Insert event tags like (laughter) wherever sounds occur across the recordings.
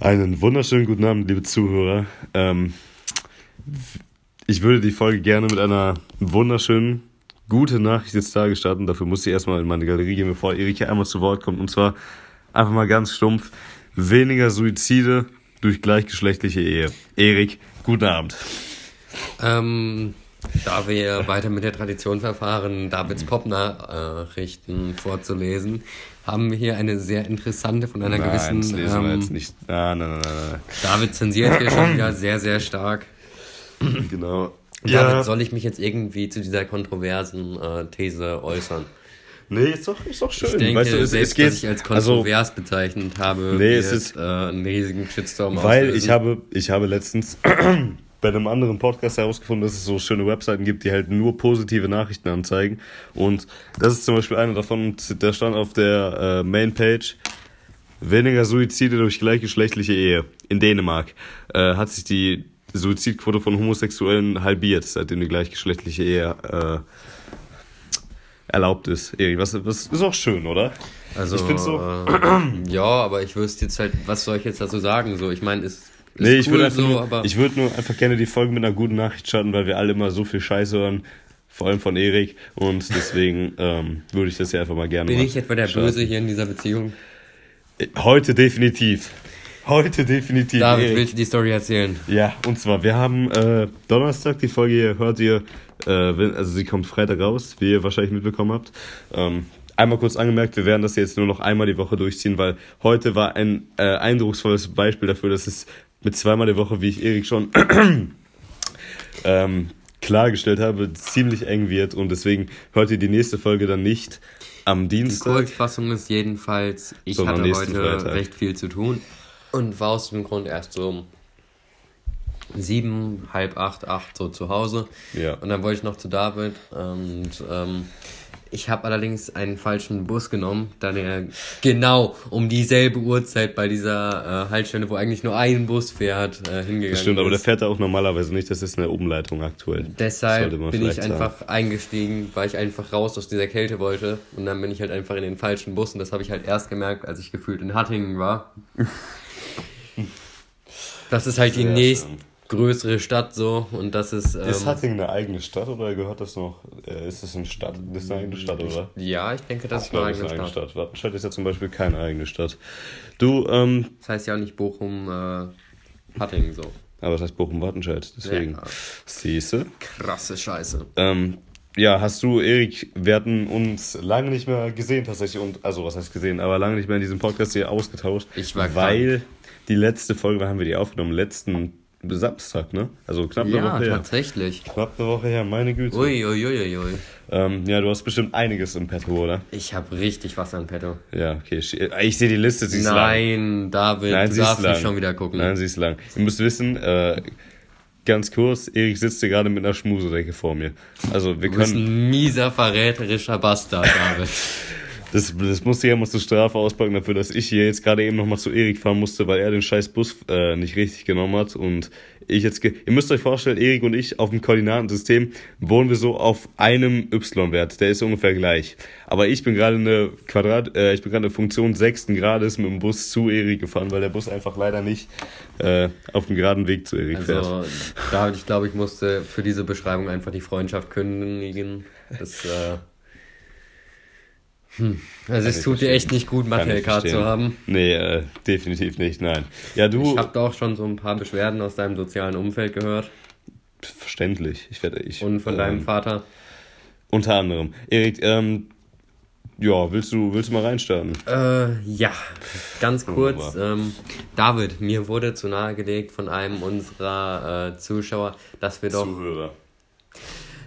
Einen wunderschönen guten Abend, liebe Zuhörer. Ähm, ich würde die Folge gerne mit einer wunderschönen, guten Nachricht des Tages starten. Dafür muss ich erstmal in meine Galerie gehen, bevor Erik hier einmal zu Wort kommt. Und zwar einfach mal ganz stumpf: weniger Suizide durch gleichgeschlechtliche Ehe. Erik, guten Abend. Ähm, da wir weiter mit der Tradition verfahren, Davids Pop-Nachrichten vorzulesen, haben wir hier eine sehr interessante von einer Nein, das gewissen. lesen wir Ähm, jetzt nicht. Ah, nein, nein, nein. David zensiert hier schon wieder sehr, sehr stark. Genau. David, soll ich mich jetzt irgendwie zu dieser kontroversen äh, These äußern? Nee, ist doch, ist doch schön. Ich denke, weißt du, es, selbst, es geht, ich als also, kontrovers bezeichnet habe, Nee, es ist- äh, einen riesigen Shitstorm Weil auslösen. ich habe, ich habe letztens bei einem anderen Podcast herausgefunden, dass es so schöne Webseiten gibt, die halt nur positive Nachrichten anzeigen. Und das ist zum Beispiel eine davon, der stand auf der äh, Mainpage. Weniger Suizide durch gleichgeschlechtliche Ehe. In Dänemark äh, hat sich die Suizidquote von Homosexuellen halbiert, seitdem die gleichgeschlechtliche Ehe äh, erlaubt ist. Erik, was, was ist auch schön, oder? Also, ich finde so. äh, (clears throat) ja, aber ich wüsste jetzt halt, was soll ich jetzt dazu sagen? So, ich meine, ist Nee, ich cool würde so, nur, aber ich würde nur einfach gerne die Folge mit einer guten Nachricht starten, weil wir alle immer so viel Scheiße hören, vor allem von Erik und deswegen (laughs) ähm, würde ich das hier einfach mal gerne bin mal ich etwa der starten. Böse hier in dieser Beziehung? Heute definitiv. Heute definitiv. David, Erik. willst du die Story erzählen? Ja, und zwar, wir haben äh, Donnerstag, die Folge hier hört ihr, äh, wenn, also sie kommt Freitag raus, wie ihr wahrscheinlich mitbekommen habt. Ähm, einmal kurz angemerkt, wir werden das jetzt nur noch einmal die Woche durchziehen, weil heute war ein äh, eindrucksvolles Beispiel dafür, dass es mit zweimal die Woche, wie ich Erik schon (clears throat) ähm, klargestellt habe, ziemlich eng wird und deswegen hört ihr die nächste Folge dann nicht am Die Dienstag. Kurzfassung ist jedenfalls, ich So, hatte heute Freitag. recht viel zu tun und war aus dem Grund erst so um sieben, halb acht, acht so zu Hause. Ja. Und dann wollte ich noch zu David und ähm, ich habe allerdings einen falschen Bus genommen, da der genau um dieselbe Uhrzeit bei dieser äh, Haltestelle, wo eigentlich nur ein Bus fährt, äh, hingegangen Das stimmt, aber der ist. fährt da auch normalerweise nicht, das ist eine Umleitung aktuell. Deshalb bin ich vielleicht sagen. einfach eingestiegen, weil ich einfach raus aus dieser Kälte wollte. Und dann bin ich halt einfach in den falschen Bus. Und das habe ich halt erst gemerkt, als ich gefühlt in Hattingen war. (laughs) Das ist halt die Sehr nächstgrößere Stadt so. Und das ist. Ähm, Ist Hattingen eine eigene Stadt oder gehört das noch? Äh, ist das eine Stadt? Das ist eine eigene Stadt, oder? ja, ich denke, das Ich ist eine es ist eigene eine eigene Stadt. Stadt. Wattenscheid ist ja zum Beispiel keine eigene Stadt. Du, ähm, Das heißt ja auch nicht Bochum, äh, Hattingen so. aber das heißt Bochum-Wattenscheid, deswegen. Ja. Siehste. Krasse Scheiße. Ähm, ja, hast du, Erik, wir hatten uns lange nicht mehr gesehen tatsächlich und, also was heißt gesehen, aber lange nicht mehr in diesem Podcast hier ausgetauscht. Ich war Weil die letzte Folge, wann haben wir die aufgenommen? Letzten Samstag, ne? Also knapp eine Ja, Woche her. tatsächlich. Knapp eine Woche her, meine Güte. Ui, ui, ui, ui. Ähm, ja, du hast bestimmt einiges im Petto, oder? Ich habe richtig was an Petto. Ja, okay. Ich sehe die Liste, sie ist lang. Nein, David, Nein, du darfst lang. nicht schon wieder gucken. Nein, sie ist lang. Ihr müsst wissen, äh, ganz kurz, Erik sitzt hier gerade mit einer Schmusedecke vor mir. Also wir Du bist können, ein mieser, verräterischer Bastard, David. (laughs) das, das musste ja zur Strafe auspacken dafür, dass ich hier jetzt gerade eben nochmal zu Erik fahren musste, weil er den scheiß Bus äh, nicht richtig genommen hat und ich jetzt, ihr müsst euch vorstellen, Erik und ich auf dem Koordinatensystem wohnen wir so auf einem Y-Wert, der ist ungefähr gleich. Aber ich bin gerade eine Quadrat, äh, ich bin gerade eine Funktion sechsten Grades mit dem Bus zu Erik gefahren, weil der Bus einfach leider nicht äh, auf dem geraden Weg zu Erik fährt. Also, ich glaube, ich musste für diese Beschreibung einfach die Freundschaft kündigen. Das, äh, hm. Also, es tut dir echt nicht gut, ich Mathe-LK zu haben. Nee, äh, definitiv nicht, nein. Ja, du, Ich habe da auch schon so ein paar Beschwerden aus deinem sozialen Umfeld gehört verständlich. Ich werde, ich. und von ähm, deinem Vater. Unter anderem. Erik, ähm, ja, willst du, willst du mal reinstarten? Äh, ja, ganz kurz. Ähm, David, mir wurde zu nahe gelegt von einem unserer äh, Zuschauer, dass wir doch Zuhörer.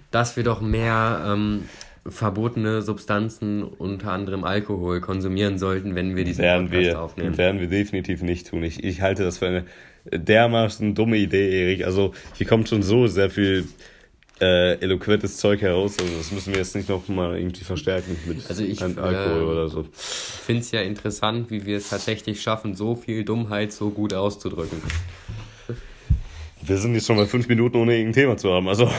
dass wir doch mehr ähm, verbotene Substanzen, unter anderem Alkohol, konsumieren sollten, wenn wir diesen Werden Podcast wir, aufnehmen. werden wir definitiv nicht tun. Ich, ich halte das für eine dermaßen dumme Idee, Erik. Also, hier kommt schon so sehr viel äh, eloquentes Zeug heraus. Also, das müssen wir jetzt nicht noch mal irgendwie verstärken mit Also ich, Alkohol äh, oder so. Ich finde es ja interessant, wie wir es tatsächlich schaffen, so viel Dummheit so gut auszudrücken. Wir sind jetzt schon mal fünf Minuten ohne irgendein Thema zu haben. Also,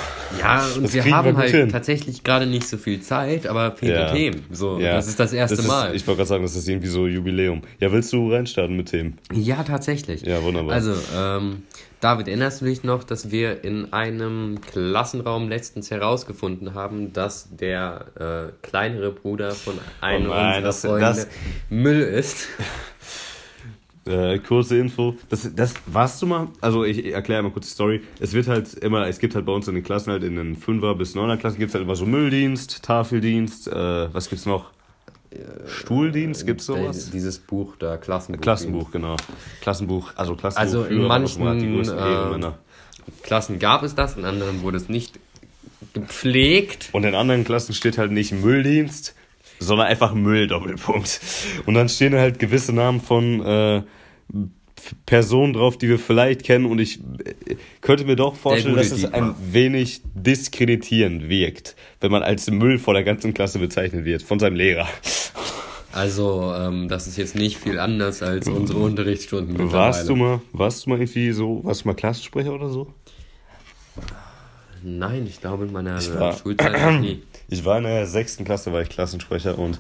Ja, (laughs) und das wir haben gut halt hin. tatsächlich gerade nicht so viel Zeit, aber viele Ja. Themen. So, Ja. das ist das erste ist, Mal. Ich wollte gerade sagen, das ist irgendwie so Jubiläum. Ja, willst du reinstarten mit Themen? Ja, tatsächlich. Ja, wunderbar. Also, ähm, David, erinnerst du dich noch, dass wir in einem Klassenraum letztens herausgefunden haben, dass der äh, kleinere Bruder von einem Oh nein, unserer das- Freunde das- Müll ist? (laughs) Äh, kurze Info. Das, das warst du mal? Also ich erkläre mal kurz die Story. Es wird halt immer, es gibt halt bei uns in den Klassen halt in den 5er bis 9er Klassen gibt es halt immer so Mülldienst, Tafeldienst, äh, was gibt's noch? Stuhldienst, gibt's sowas? Dieses Buch da, Klassenbuch. Klassenbuch, genau. Klassenbuch, also Klassenbuch. Also in Führer, manchen, äh, Ehrenmänner. Klassen gab es das, in anderen wurde es nicht gepflegt. Und in anderen Klassen steht halt nicht Mülldienst, sondern einfach Müll, Doppelpunkt. Und dann stehen halt gewisse Namen von äh, Personen drauf, die wir vielleicht kennen. Und ich äh, könnte mir doch vorstellen, dass es ein wenig diskreditierend wirkt, wenn man als Müll vor der ganzen Klasse bezeichnet wird, von seinem Lehrer. Also, ähm, das ist jetzt nicht viel anders als unsere Unterrichtsstunden. Warst du mal, warst du mal irgendwie so, warst du mal Klassensprecher oder so? Nein, ich glaube in meiner war- Schulzeit nie. Ich war in der sechsten Klasse, war ich Klassensprecher und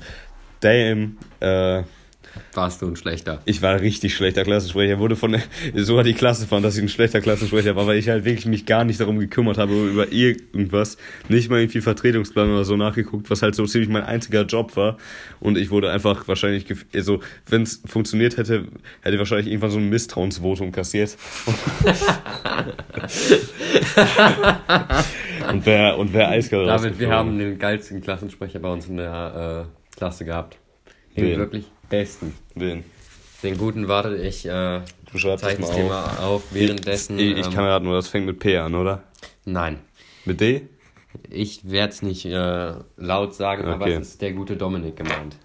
damn, äh, Warst du ein schlechter. Ich war richtig schlechter Klassensprecher. Wurde von sogar die Klasse fand, dass ich ein schlechter Klassensprecher war, weil ich halt wirklich mich gar nicht darum gekümmert habe über irgendwas. Nicht mal irgendwie Vertretungsplan oder so nachgeguckt, was halt so ziemlich mein einziger Job war. Und ich wurde einfach wahrscheinlich, also wenn es funktioniert hätte, hätte ich wahrscheinlich irgendwann so ein Misstrauensvotum kassiert. (laughs) und wer und wer eiskalt David, wir haben den geilsten Klassensprecher bei uns in der äh, Klasse gehabt. Den Wen? wirklich besten. Wen? Den guten warte ich, äh, Du schreibst das zeichne mal ich dir auf. Währenddessen. Ich, ich ähm, kann raten, nur das fängt mit P an, oder? Nein. Mit D? Ich werde es nicht äh, laut sagen, aber Okay. es ist der gute Dominik gemeint.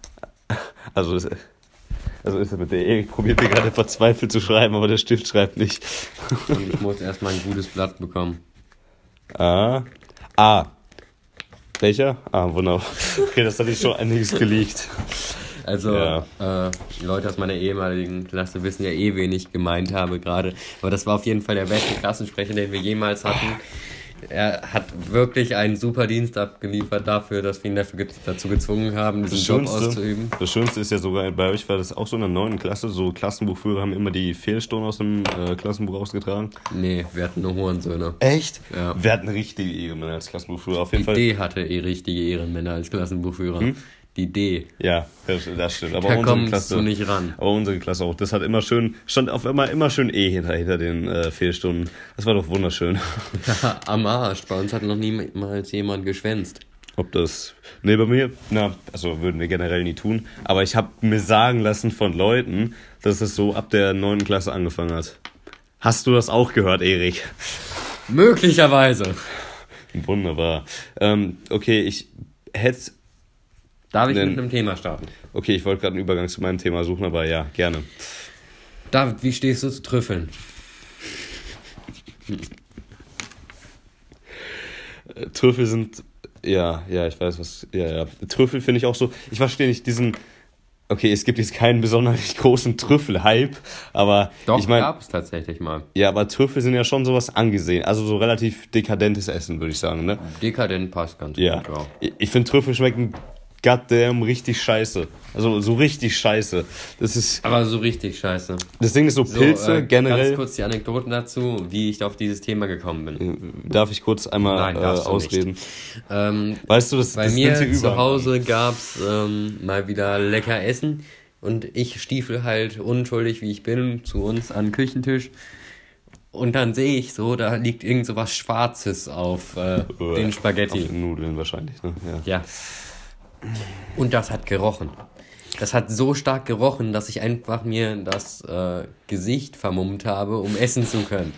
Also ist, also ist er mit der Erik probiert mir gerade verzweifelt zu schreiben, aber der Stift schreibt nicht. Und ich muss erstmal ein gutes Blatt bekommen. Ah. Ah. Welcher? Ah, wunderbar. Okay, das hatte ich schon einiges geleakt. Also, Ja. äh, die Leute aus meiner ehemaligen Klasse wissen ja eh, wen ich gemeint habe gerade. Aber das war auf jeden Fall der beste Klassensprecher, den wir jemals hatten. Er hat wirklich einen super Dienst abgeliefert dafür, dass wir ihn dafür dazu gezwungen haben, diesen Das Job Schönste, auszuüben. das Schönste ist ja sogar, bei euch war das auch so in der neunten Klasse, so Klassenbuchführer haben immer die Fehlstunden aus dem äh, Klassenbuch ausgetragen. Nee, wir hatten nur Hurensöhne. Echt? Ja. Wir hatten richtige Ehrenmänner als Klassenbuchführer, auf jeden Die Fall. D hatte eh richtige Ehrenmänner als Klassenbuchführer. Die D. Ja, das, stimmt. Aber Da unsere Klasse, du nicht ran. Aber unsere Klasse auch. Das hat immer schön, stand auf immer, immer schön E hinter, hinter den äh, Fehlstunden. Das war doch wunderschön. (laughs) Am Arsch. Bei uns hat noch niemals jemand geschwänzt. Ob das. Nee, bei mir, na, also würden wir generell nie tun. Aber ich habe mir sagen lassen von Leuten, dass es so ab der 9. Klasse angefangen hat. Hast du das auch gehört, Erik? Möglicherweise. Wunderbar. Ähm, okay, ich hätte. Darf ich Denn- mit einem Thema starten? Okay, ich wollte gerade einen Übergang zu meinem Thema suchen, aber ja, gerne. David, wie stehst du zu Trüffeln? Äh, Trüffel sind. Ja, ja, ich weiß was. Ja, ja. Trüffel finde ich auch so. Ich verstehe nicht diesen. Okay, es gibt jetzt keinen besonders (laughs) großen Trüffel-Hype, aber Doch, ich meine. gab es tatsächlich mal. Ja, aber Trüffel sind ja schon sowas angesehen. Also so relativ dekadentes Essen, würde ich sagen, ne? Dekadent passt ganz Ja. gut. Ja. Ich, ich finde Trüffel schmecken goddamn richtig scheiße. Also so richtig scheiße. Das ist. Aber so richtig scheiße. Das Ding ist so, So, Pilze äh, generell. Ganz kurz die Anekdoten dazu, wie ich auf dieses Thema gekommen bin. Darf ich kurz einmal Nein, äh, ausreden? Ähm, Weißt du, das, bei das mir zu. Hause gab's ähm, mal wieder lecker Essen und ich stiefel halt unschuldig, wie ich bin, zu uns an den Küchentisch. Und dann sehe ich so, da liegt irgend so was Schwarzes auf äh, (laughs) den Auf Spaghetti. den Nudeln wahrscheinlich, ne? Ja. Ja. Und das hat gerochen. Das hat so stark gerochen, dass ich einfach mir das äh, Gesicht vermummt habe, um essen zu können.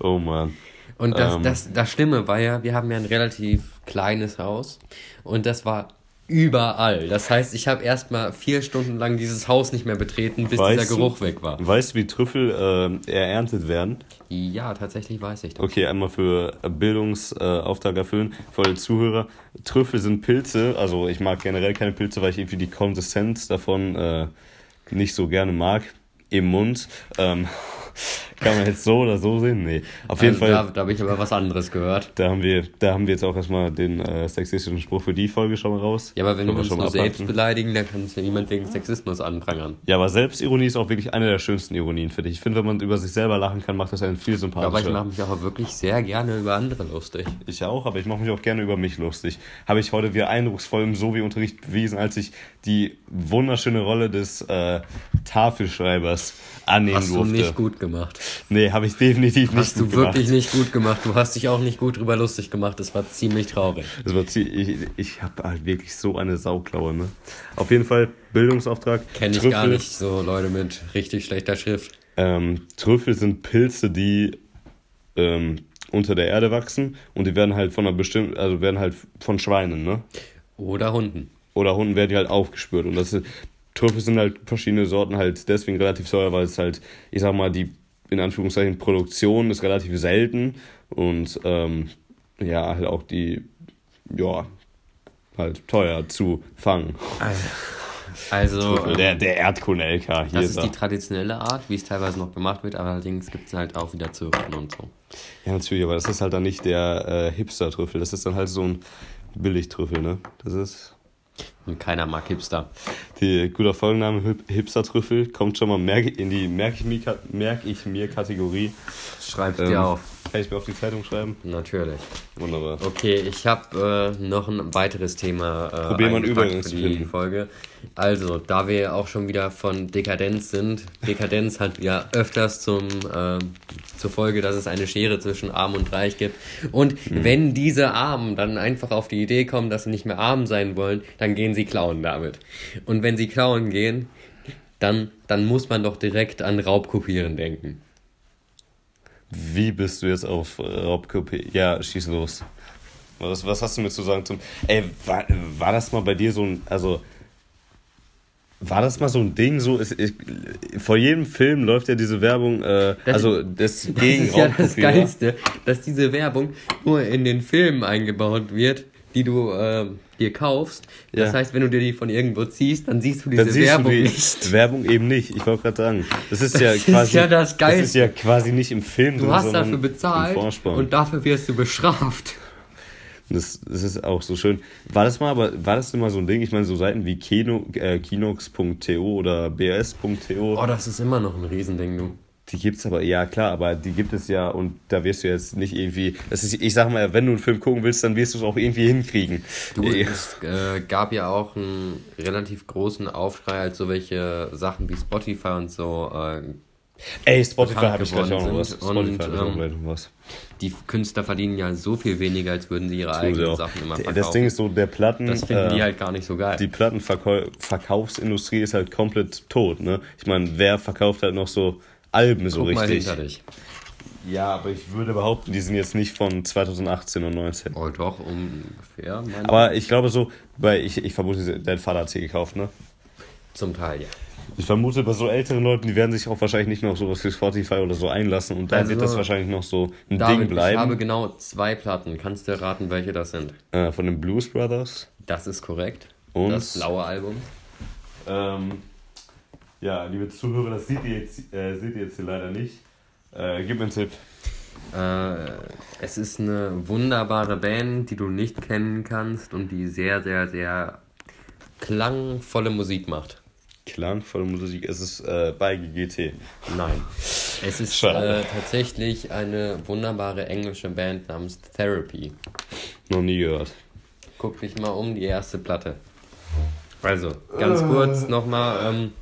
Oh man. Und das, Ähm. das, das Schlimme war ja, wir haben ja ein relativ kleines Haus und das war überall. Das heißt, ich habe erstmal vier Stunden lang dieses Haus nicht mehr betreten, bis Weißt dieser du- Geruch weg war. Weißt du, wie Trüffel äh, erntet werden? Ja, tatsächlich weiß ich das. Okay, einmal für Bildungsauftrag erfüllen, für alle Zuhörer. Trüffel sind Pilze, also ich mag generell keine Pilze, weil ich irgendwie die Konsistenz davon äh, nicht so gerne mag im Mund. Ähm, Kann man jetzt so oder so sehen? Nee. Auf Also jeden Fall. Da, da habe ich aber was anderes gehört. Da haben wir, da haben wir jetzt auch erstmal den äh, sexistischen Spruch für die Folge schon mal raus. Ja, aber wenn Können wir uns schon nur selbst beleidigen, dann kann es ja niemand wegen Sexismus anprangern. Ja, aber Selbstironie ist auch wirklich eine der schönsten Ironien für dich. Ich finde, wenn man über sich selber lachen kann, macht das einen viel Aber ich sympathischer. mache mich auch wirklich sehr gerne über andere lustig. Ich auch, aber ich mache mich auch gerne über mich lustig. Habe ich heute wieder eindrucksvoll im Sovi-Unterricht bewiesen, als ich die wunderschöne Rolle des äh, Tafelschreibers annehmen Hast du durfte. nicht gut gemacht. Nee, habe ich definitiv nicht Hast du wirklich gemacht. nicht gut gemacht. Du hast dich auch nicht gut drüber lustig gemacht. Das war ziemlich traurig. Das war zie- ich ich habe halt wirklich so eine Sauklaue, ne? Auf jeden Fall Bildungsauftrag. Kenne ich gar nicht so Leute mit richtig schlechter Schrift. Ähm, Trüffel sind Pilze, die ähm, unter der Erde wachsen und die werden halt von einer bestimmten, also werden halt von Schweinen, ne? Oder Hunden. Oder Hunden werden die halt aufgespürt. Und das ist, Trüffel sind halt verschiedene Sorten halt deswegen relativ teuer, weil es halt, ich sag mal, die in Anführungszeichen Produktion ist relativ selten und ähm, ja, halt auch die, ja, halt teuer zu fangen. Also, der, (laughs) ähm, der Erdkunde-LK hier das ist er. die traditionelle Art, wie es teilweise noch gemacht wird. Allerdings gibt es halt auch wieder Züchten und so. Ja, natürlich, aber das ist halt dann nicht der äh, Hipster-Trüffel. Das ist dann halt so ein Billigtrüffel, ne? Das ist Und keiner mag Hipster. die guter Folgenname Hip- Hipster-Trüffel. Kommt schon mal in die Merk ich mir, merk ich mir Kategorie. Schreib's Ähm, dir auf. Kann ich mir auf die Zeitung schreiben? Natürlich. Wunderbar. Okay, ich habe äh, noch ein weiteres Thema äh, Probier mal Übergang für die. Folge. Also, da wir auch schon wieder von Dekadenz sind, Dekadenz hat ja öfters zum, äh, zur Folge, dass es eine Schere zwischen Arm und Reich gibt. Und Hm. wenn diese Armen dann einfach auf die Idee kommen, dass sie nicht mehr arm sein wollen, dann gehen sie klauen damit. Und wenn sie klauen gehen, dann, dann muss man doch direkt an Raubkopieren denken. Wie bist du jetzt auf äh, Raubkopie? Ja, schieß los. Was, was hast du mir zu sagen zum. Ey, war, war das mal bei dir so ein. Also. War das mal so ein Ding? So, es, ich, vor jedem Film läuft ja diese Werbung, äh, Das- also das Das gegen ist ja das. Geilste, dass diese Werbung nur in den Filmen eingebaut wird, die du äh, dir kaufst. Das Ja. heißt, wenn du dir die von irgendwo ziehst, dann siehst du diese Dann siehst Werbung du die nicht. Werbung eben nicht. Ich wollte gerade sagen, das ist (laughs) ja ist quasi. ja das das ist ja quasi nicht im Film Du drin, hast dafür bezahlt und dafür wirst du bestraft. Das, das ist auch so schön. War das mal, aber war das immer so ein Ding? Ich meine, so Seiten wie Kino, äh, Kinox.to oder bs.to, Oh, das ist immer noch ein Riesending, du. Die gibt's aber, ja klar, aber die gibt es ja und da wirst du jetzt nicht irgendwie, das ist, ich sag mal, wenn du einen Film gucken willst, dann wirst du es auch irgendwie hinkriegen. Du, es äh, gab ja auch einen relativ großen Aufschrei, als so welche Sachen wie Spotify und so äh, Ey, Spotify habe ich gleich auch noch was. Spotify und, auch ähm, gleich noch was. die Künstler verdienen ja so viel weniger, als würden sie ihre sie eigenen auch. Sachen immer verkaufen. Das Ding ist so, der Platten, das finden äh, die halt gar nicht so geil. die Plattenverkaufsindustrie ist halt komplett tot, ne? Ich meine, wer verkauft halt noch so Alben so Guck mal richtig? hinter dich. Ja, aber ich würde behaupten, die sind jetzt nicht von 2018 und 19. Oh, doch, ungefähr. Aber ich glaube so, weil ich, ich vermute, dein Vater hat sie gekauft, ne? Zum Teil, ja. Ich vermute, bei so älteren Leuten, die werden sich auch wahrscheinlich nicht noch sowas wie Spotify oder so einlassen und da Also, wird das wahrscheinlich noch so ein Ding David, ich habe bleiben. genau zwei Platten. Kannst du raten, welche das sind? Äh, von den Blues Brothers. Das ist korrekt. Und? Das blaue Album. Ähm, ja, liebe Zuhörer, das seht ihr jetzt, äh, seht ihr jetzt hier leider nicht. Äh, gib mir einen Tipp. Äh, es ist eine wunderbare Band, die du nicht kennen kannst und die sehr, sehr, sehr klangvolle Musik macht. Klangvolle Musik, es ist äh, bei GGT. Nein. Es ist äh, tatsächlich eine wunderbare englische Band namens Therapy. Noch nie gehört. Guck dich mal um, die erste Platte. Also, ganz kurz nochmal, ähm,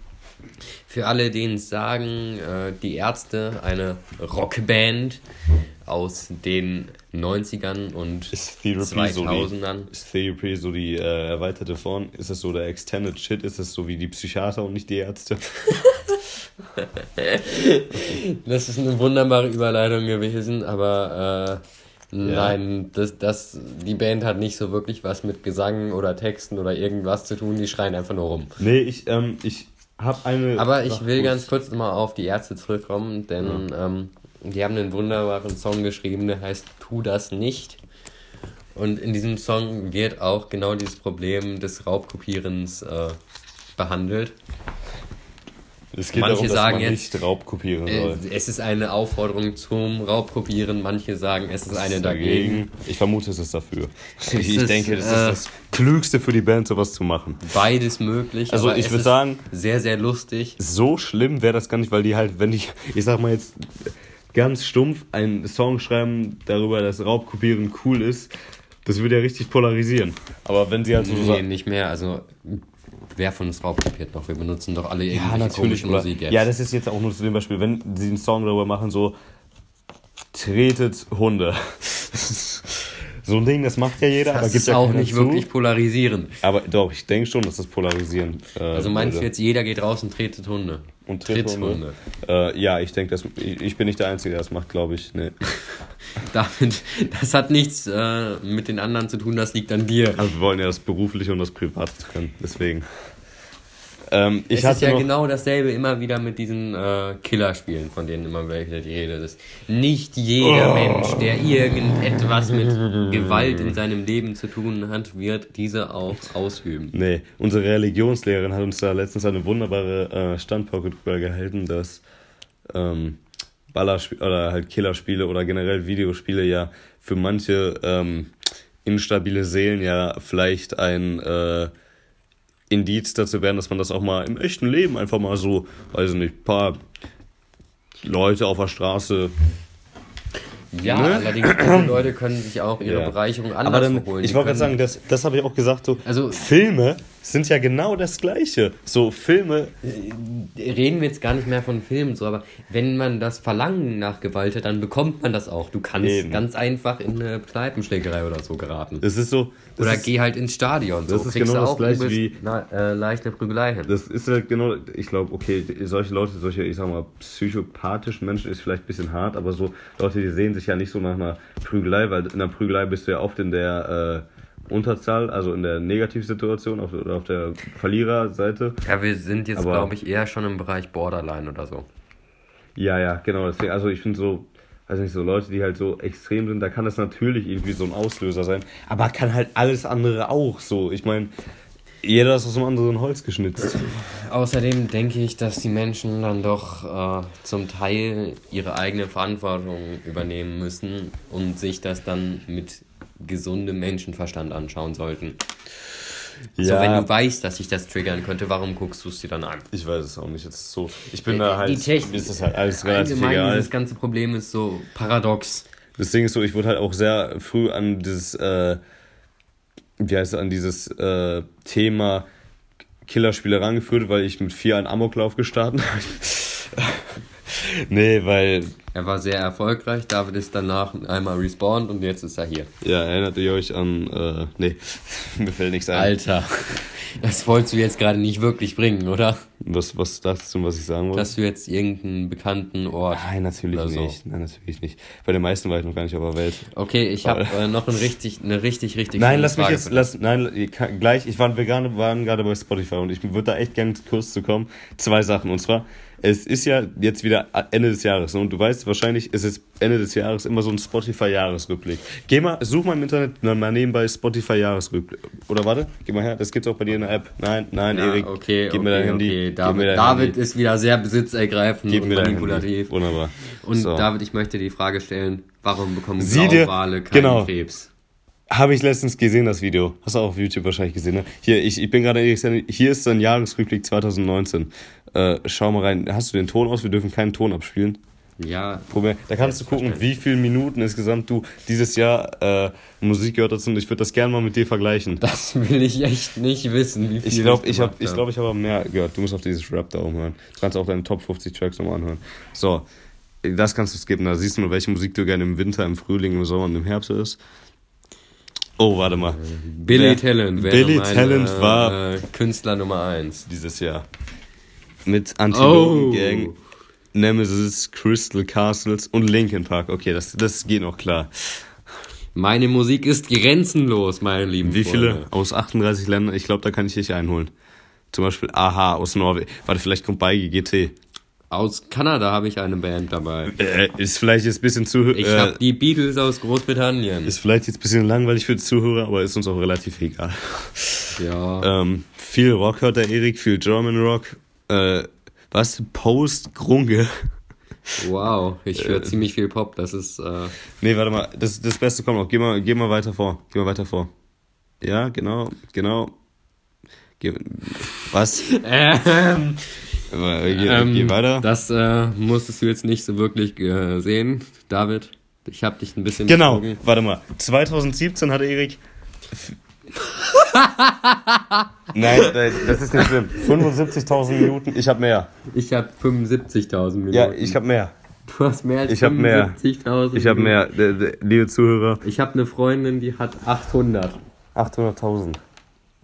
für alle, denen es sagen, äh, die Ärzte, eine Rockband aus den 90ern und Ist Therapy so 2000ern. die, ist Therapy so die äh, erweiterte Form? Ist es so der Extended Shit? Ist es so wie die Psychiater und nicht die Ärzte? (laughs) Das ist eine wunderbare Überleitung gewesen, aber äh, nein, das, das, die Band hat nicht so wirklich was mit Gesang oder Texten oder irgendwas zu tun, die schreien einfach nur rum. Nee, ich, ähm, ich habe eine. Aber ich will ganz kurz mal auf die Ärzte zurückkommen, denn ähm, die haben einen wunderbaren Song geschrieben, der heißt Tu das nicht. Und in diesem Song wird auch genau dieses Problem des Raubkopierens äh, behandelt. Es geht manche darum, dass sagen man jetzt, nicht Raubkopieren äh, soll. es ist eine Aufforderung zum Raubkopieren. Manche sagen, es ist eine dagegen. Ich vermute, es ist dafür. (laughs) Es Ich, ich ist, denke, das äh, ist das Klügste für die Band, sowas zu machen. Beides möglich. Also ich es würd ist sagen- sehr, sehr lustig. So schlimm wäre das gar nicht, weil die halt, wenn die, ich sag mal jetzt ganz stumpf, einen Song schreiben darüber, dass Raubkopieren cool ist, das würde ja richtig polarisieren. Aber wenn sie halt so Nee, sagen, nicht mehr. Also, wer von uns raubkopiert noch? Wir benutzen doch alle ja, irgendwelche natürlich, Musik jetzt. ja, das ist jetzt auch nur zu dem Beispiel, wenn sie einen Song darüber machen, so tretet Hunde. (laughs) so ein Ding, das macht ja jeder, aber das gibt ist ja auch nicht zu. wirklich polarisierend. Aber doch, ich denke schon, dass das polarisieren. Äh, Also meinst du würde. jetzt, jeder geht raus und tretet Hunde? und Tritthunde? Äh, ja, ich denke, ich, ich bin nicht der Einzige, der das macht, glaube ich. Nee. (laughs) Damit, das hat nichts äh, mit den anderen zu tun, das liegt an dir. Also wir wollen ja das berufliche und das privat trennen, deswegen. Ähm, ich es ist ja genau dasselbe immer wieder mit diesen äh, Killerspielen, von denen immer wieder die Rede ist. Nicht jeder Oh. Mensch, der irgendetwas mit Gewalt in seinem Leben zu tun hat, wird diese auch ausüben. Nee, unsere Religionslehrerin hat uns da letztens eine wunderbare äh, Standpauke drüber gehalten, dass ähm, Ballerspiele oder halt Killerspiele oder generell Videospiele ja für manche ähm, instabile Seelen ja vielleicht ein äh, Indiz dazu wären, dass man das auch mal im echten Leben einfach mal so, weiß ich nicht, paar Leute auf der Straße Ja, Ne? allerdings, diese Leute können sich auch ihre Ja. Bereicherung Aber anders dann, holen. ich wollte gerade sagen, das, das habe ich auch gesagt, so Also- Filme sind ja genau das Gleiche. So Filme, reden wir jetzt gar nicht mehr von Filmen so, aber wenn man das Verlangen nach Gewalt hat, dann bekommt man das auch. Du kannst Eben. ganz einfach in eine Kneipenschlägerei oder so geraten. das ist so. Oder ist, geh halt ins Stadion. So das ist kriegst genau das Gleiche wie- na, äh, leicht eine Prügelei hin. Das ist halt genau, ich glaube, okay, solche Leute, solche, ich sag mal, psychopathischen Menschen ist vielleicht ein bisschen hart, aber so Leute, die sehen sich ja nicht so nach einer Prügelei, weil in einer Prügelei bist du ja oft in der äh, Unterzahl, also in der Negativsituation auf, oder auf der Verliererseite. Ja, wir sind jetzt, glaube ich, eher schon im Bereich Borderline oder so. Ja, ja, genau, deswegen, also ich finde so, weiß nicht, so Leute, die halt so extrem sind, da kann das natürlich irgendwie so ein Auslöser sein, aber kann halt alles andere auch so. Ich meine, jeder ist aus einem anderen Holz geschnitzt. Außerdem denke ich, dass die Menschen dann doch äh, zum Teil ihre eigene Verantwortung übernehmen müssen und sich das dann mit gesundem Menschenverstand anschauen sollten. So, wenn du weißt, dass sich das triggern könnte, warum guckst du es dir dann an? ich weiß es auch nicht, jetzt so, ich bin da halt, die Technik, ist das halt alles relativ allgemein egal. dieses ganze Problem ist so paradox. Das Ding ist so, ich wurde halt auch sehr früh an dieses, äh, wie heißt es, an dieses äh, Thema Killerspiele rangeführt, weil ich mit vier einen Amoklauf gestartet (laughs) habe. nee, weil, Er war sehr erfolgreich, David ist danach einmal respawned und jetzt ist er hier. ja, erinnert ihr euch an, äh, nee, (laughs) mir fällt nichts ein. Alter, das wolltest du jetzt gerade nicht wirklich bringen, oder? Was, was dachtest du, was ich sagen wollte? Dass du jetzt irgendeinen bekannten Ort. Nein, natürlich so. nicht. Nein, natürlich nicht. Bei den meisten war ich noch gar nicht auf der Welt. Okay, ich habe äh, noch ein richtig, eine richtig, richtig Nein, lass mich Frage jetzt, lass, nein, gleich, ich war, wir waren gerade bei Spotify und ich würde da echt gerne kurz zu kommen. Zwei Sachen. Und zwar, es ist ja jetzt wieder Ende des Jahres. Ne? Und du weißt, wahrscheinlich ist es Ende des Jahres immer so ein Spotify-Jahresrückblick. Geh mal, such mal im Internet na, mal nebenbei Spotify-Jahresrückblick. Oder warte, geh mal her, das gibt's auch bei dir in der App. Nein, nein, Ja, Erik, okay, gib okay, mir dein Handy. okay. David, mir dein David Handy. ist wieder sehr besitzergreifend Gib und mir dein Handy. manipulativ. Wunderbar. Und So. David, ich möchte die Frage stellen, warum bekommen Blauwale keinen genau. Krebs? Habe ich letztens gesehen, das Video. Hast du auch auf YouTube wahrscheinlich gesehen, ne? Hier, ich, ich bin gerade hier ist ein Jahresrückblick 2019. Äh, schau mal rein. Hast du den Ton aus? Wir dürfen keinen Ton abspielen. Ja, Probier. Da kannst du gucken, wie viele Minuten insgesamt du dieses Jahr äh, Musik gehört hast und ich würde das gerne mal mit dir vergleichen. das will ich echt nicht wissen, wie viel Ich glaube, ich habe gemacht ich glaub, ich hab mehr gehört. Du musst auf dieses Rap da oben hören. Du kannst auch deine Top 50 Tracks nochmal anhören. So, das kannst du skippen. Da siehst du nur, welche Musik du gerne im Winter, im Frühling, im Sommer und im Herbst hörst. Oh, warte mal. Billy Wer- Talent wäre Billy mein, Talent war- äh, Künstler Nummer 1. Dieses Jahr. Mit Antilopen Oh. Gang, Nemesis, Crystal Castles und Linkin Park. Okay, das, das geht noch klar. Meine Musik ist grenzenlos, meine lieben Wie viele Freunde. aus 38 Ländern? Ich glaube, da kann ich dich einholen. Zum Beispiel Aha aus Norwegen. Warte, vielleicht kommt bei GT. Aus Kanada habe ich eine Band dabei. Äh, ist vielleicht jetzt ein bisschen zu. Ich äh, habe die Beatles aus Großbritannien. ist vielleicht jetzt ein bisschen langweilig für die Zuhörer, aber ist uns auch relativ egal. Ja. Ähm, viel Rock hört der Erik, viel German Rock. Äh, Was? Post Grunge. Wow, ich höre ziemlich viel Pop, das ist. Äh, Nee, warte mal, das, das Beste kommt noch. Geh mal, geh mal weiter vor. Geh mal weiter vor. Ja, genau, genau. Geh, was? (laughs) ähm, Geh, ähm, geh weiter. Das äh, musstest du jetzt nicht so wirklich äh, sehen, David. Ich habe dich ein bisschen. Genau, betrogen. warte mal. 2017 hatte Erik. (laughs) nein, nein, das ist nicht schlimm. 75.000 Minuten, ich habe mehr. Ich habe 75.000 Minuten. Ja, ich habe mehr. Du hast mehr als Ich hab mehr. 75.000. Ich habe Minuten. mehr. Liebe Zuhörer, Ich habe eine Freundin, die hat 800. 800.000.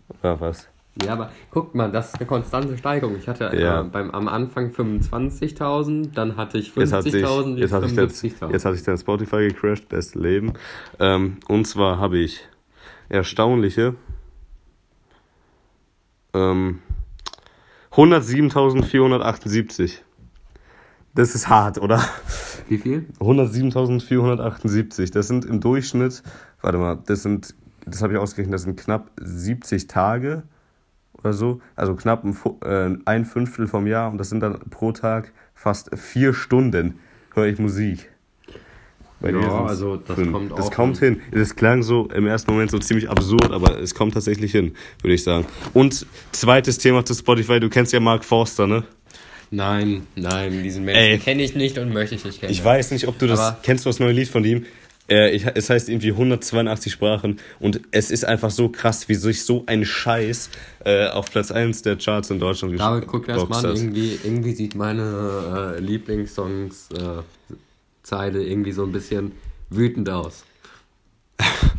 Oder was? Ja, aber guck mal, das ist eine konstante Steigerung. Ich hatte Ja. äh, beim, am Anfang 25.000, dann hatte ich Jetzt hat sich, 50.000, jetzt, hat sich dein, 75.000. jetzt hat sich dein Spotify gecrashed, beste Leben. Ähm, und zwar habe ich erstaunliche ähm, 107.478. Das ist hart, oder? Wie viel? 107.478. Das sind im Durchschnitt, warte mal, das sind, das habe ich ausgerechnet, das sind knapp 70 Tage oder so. Also knapp ein, äh, ein Fünftel vom Jahr und das sind dann pro Tag fast vier Stunden höre ich Musik. Bei Ja, also das fünf. kommt Das kommt hin. Das klang so im ersten Moment so ziemlich absurd, aber es kommt tatsächlich hin, würde ich sagen. Und zweites Thema zu Spotify, du kennst ja Mark Forster, ne? Nein, nein, diesen. Menschen kenne ich nicht und möchte ich nicht kennen. Ich weiß nicht, ob du das Aber- kennst, du das neue Lied von ihm. Äh, ich, es heißt irgendwie 182 Sprachen und es ist einfach so krass, wie sich so ein Scheiß äh, auf Platz 1 der Charts in Deutschland gesch- David, guck erst mal an, hat. irgendwie, irgendwie sieht meine äh, Lieblingssongs äh, irgendwie so ein bisschen wütend aus. (laughs)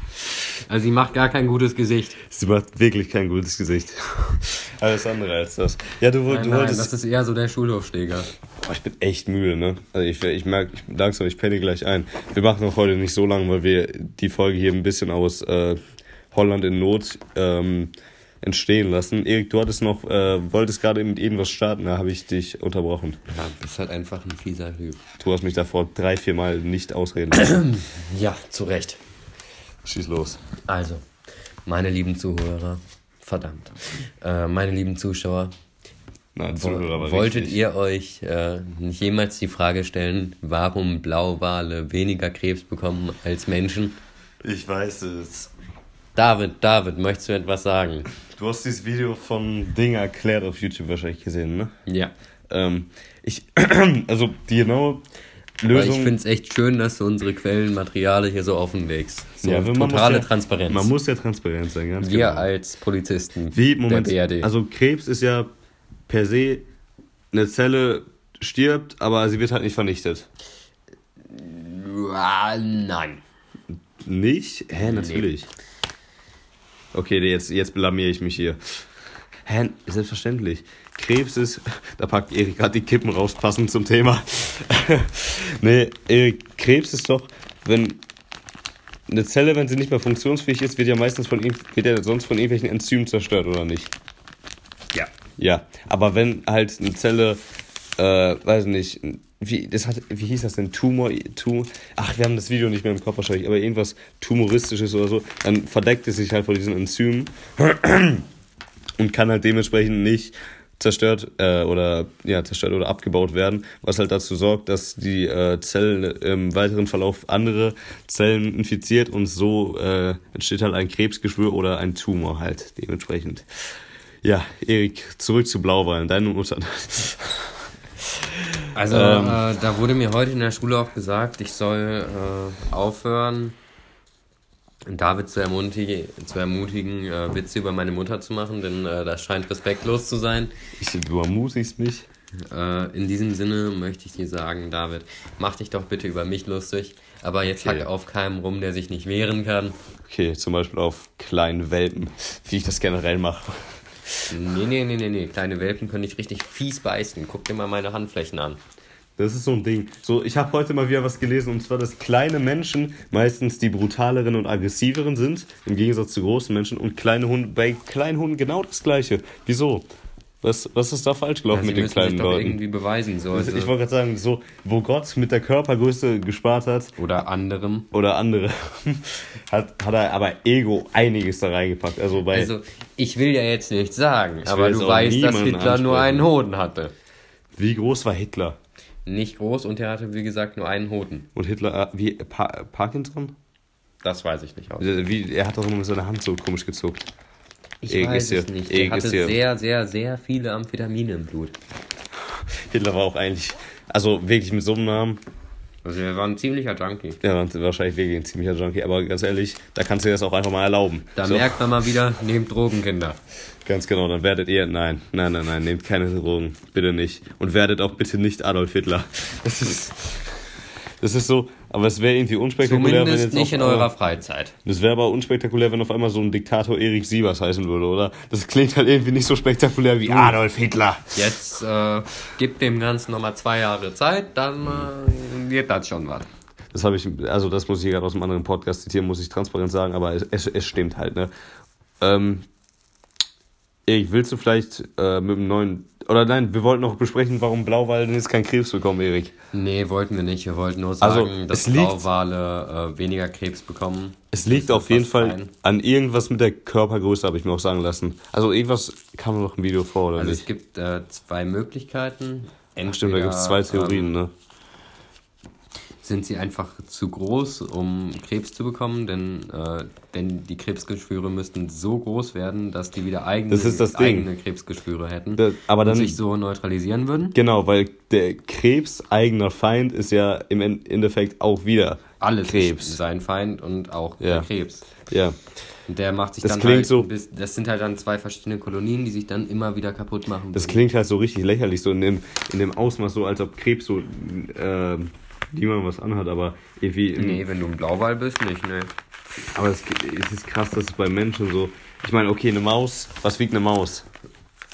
Also sie macht gar kein gutes Gesicht. Sie macht wirklich kein gutes Gesicht. (laughs) Alles andere als das. Ja, du, Nein, du nein, wolltest. das ist eher so der Schulhofsteger. Boah, ich bin echt müde, ne? Also ich, ich merke, ich langsam, ich penne gleich ein. Wir machen auch heute nicht so lang, weil wir die Folge hier ein bisschen aus äh, Holland in Not ähm, entstehen lassen. Erik, du hattest noch, äh, wolltest gerade mit irgendwas starten, da habe ich dich unterbrochen. Ja, bist halt einfach ein fieser Typ. Du hast mich davor drei, vier Mal nicht ausreden lassen. (clears throat) Ja, zu Recht. Schieß los. Also, meine lieben Zuhörer, verdammt, äh, meine lieben Zuschauer, Nein, Zuhörer war wolltet richtig. ihr euch äh, nicht jemals die Frage stellen, warum Blauwale weniger Krebs bekommen als Menschen? Ich weiß es. David, David, möchtest du etwas sagen? Du hast dieses Video von Ding erklärt auf YouTube wahrscheinlich gesehen, ne? Ja. Ähm, ich, (clears throat) also die genaue Weil Lösung. ich finde es echt schön, dass du unsere Quellenmaterialien hier so offenlegst. So Ja, totale ja- Transparenz. Man muss ja transparent sein, ganz Wir genau. als Polizisten Wie, Moment, der BRD. also Krebs ist ja per se, eine Zelle stirbt, aber sie wird halt nicht vernichtet. Ah, nein. Nicht? Hä, natürlich. Okay, jetzt, jetzt blamier ich mich hier. Hä, selbstverständlich. Krebs ist, da packt Erik gerade die Kippen raus, passend zum Thema. (laughs) nee, Erik, Krebs ist doch, wenn eine Zelle, wenn sie nicht mehr funktionsfähig ist, wird ja meistens von, wird ja sonst von irgendwelchen Enzymen zerstört, oder nicht? Ja. Ja, aber wenn halt eine Zelle, äh, weiß nicht, wie, das hat, wie hieß das denn? Tumor, tu, ach, wir haben das Video nicht mehr im Kopf wahrscheinlich, aber irgendwas Tumoristisches oder so, dann verdeckt es sich halt vor diesen Enzymen (clears throat) und kann halt dementsprechend nicht zerstört äh, oder ja zerstört oder abgebaut werden, was halt dazu sorgt, dass die äh, Zellen im weiteren Verlauf andere Zellen infiziert und so äh, entsteht halt ein Krebsgeschwür oder ein Tumor halt dementsprechend. Ja, Erik, zurück zu Blauwahlen, deine Mutter. Also, Ähm. äh, da wurde mir heute in der Schule auch gesagt, ich soll äh, aufhören, David zu ermutigen, zu ermutigen äh, Witze über meine Mutter zu machen, denn äh, das scheint respektlos zu sein. Ich, du ermutigst mich. Äh, in diesem Sinne möchte ich dir sagen, David, mach dich doch bitte über mich lustig, aber jetzt Okay. hack auf keinem rum, der sich nicht wehren kann. Okay, zum Beispiel auf kleinen Welpen, wie ich das generell mache. Nee, nee, nee, nee, nee, kleine Welpen können dich richtig fies beißen. Guck dir mal meine Handflächen an. Das ist so ein Ding. So, ich habe heute mal wieder was gelesen und zwar, dass kleine Menschen meistens die brutaleren und aggressiveren sind, im Gegensatz zu großen Menschen und kleine Hunde, bei kleinen Hunden genau das gleiche. Wieso? Was, was ist da falsch gelaufen Ja, mit den kleinen Leuten? irgendwie beweisen, so. Also, Also, ich wollte gerade sagen, so, wo Gott mit der Körpergröße gespart hat, oder anderem. oder andere, (laughs) hat, hat er aber Ego einiges da reingepackt. Also bei. Also, ich will ja jetzt nichts sagen, aber du weißt, dass Hitler nur ansprechen. einen Hoden hatte. Wie groß war Hitler? Nicht groß und er hatte, wie gesagt, nur einen Hoden. Und Hitler, äh, wie, pa Parkinson? Das weiß ich nicht aus. Wie, er hat doch immer mit seiner Hand so komisch gezuckt. Ich Erik weiß es nicht. Er ist hatte sehr, sehr, sehr viele Amphetamine im Blut. Hitler war auch eigentlich, also wirklich mit so einem Namen, Also er war ein ziemlicher Junkie. ja, wahrscheinlich wirklich ein ziemlicher Junkie, aber ganz ehrlich, da kannst du dir das auch einfach mal erlauben. Da so, merkt man mal wieder, nehmt Drogenkinder. Ganz genau, dann werdet ihr, nein, nein, nein, nein, nehmt keine Drogen, bitte nicht. Und werdet auch bitte nicht Adolf Hitler. (laughs) Das ist, das ist so, aber es wäre irgendwie unspektakulär, wenn Zumindest jetzt nicht auf in eurer Freizeit. Das wäre aber unspektakulär, wenn auf einmal so ein Diktator Erik Sievers heißen würde, oder? Das klingt halt irgendwie nicht so spektakulär wie Adolf Hitler. Jetzt äh, gibt dem Ganzen nochmal zwei Jahre Zeit, dann äh, wird das schon was. Das habe ich, also das muss ich gerade aus einem anderen Podcast zitieren, muss ich transparent sagen, aber es, es, es stimmt halt, ne? Ähm, Erik, willst du vielleicht äh, mit dem neuen, oder nein, wir wollten noch besprechen, warum Blauwale denn jetzt keinen Krebs bekommen, Erik. Nee, wollten wir nicht. Wir wollten nur Also, sagen, dass es liegt- Blauwale äh, weniger Krebs bekommen. Es liegt auf jeden Fall ein. an irgendwas mit der Körpergröße, habe ich mir auch sagen lassen. Also irgendwas kam noch im Video vor, oder Also es nicht? gibt äh, zwei Möglichkeiten. Entweder, Stimmt, da gibt es zwei Theorien, ähm, ne? Sind sie einfach zu groß, um Krebs zu bekommen, denn, äh, denn die Krebsgeschwüre müssten so groß werden, dass die wieder eigene, Das das eigene Krebsgeschwüre hätten Da- aber und dann- sich so neutralisieren würden. Genau, weil der Krebs eigener Feind ist ja im En- Endeffekt auch wieder Alles Krebs. ist sein Feind und auch Ja. der Krebs. Ja, Und der macht sich Das dann klingt halt so- bis, das sind halt dann zwei verschiedene Kolonien, die sich dann immer wieder kaputt machen. das klingt halt so richtig lächerlich, so in dem, in dem Ausmaß, so als ob Krebs so äh, niemand was anhat, aber irgendwie. Nee, wenn du ein Blauwal bist, nicht, ne. Aber es, es ist krass, dass es bei Menschen so. Ich meine, okay, eine Maus, was wiegt eine Maus?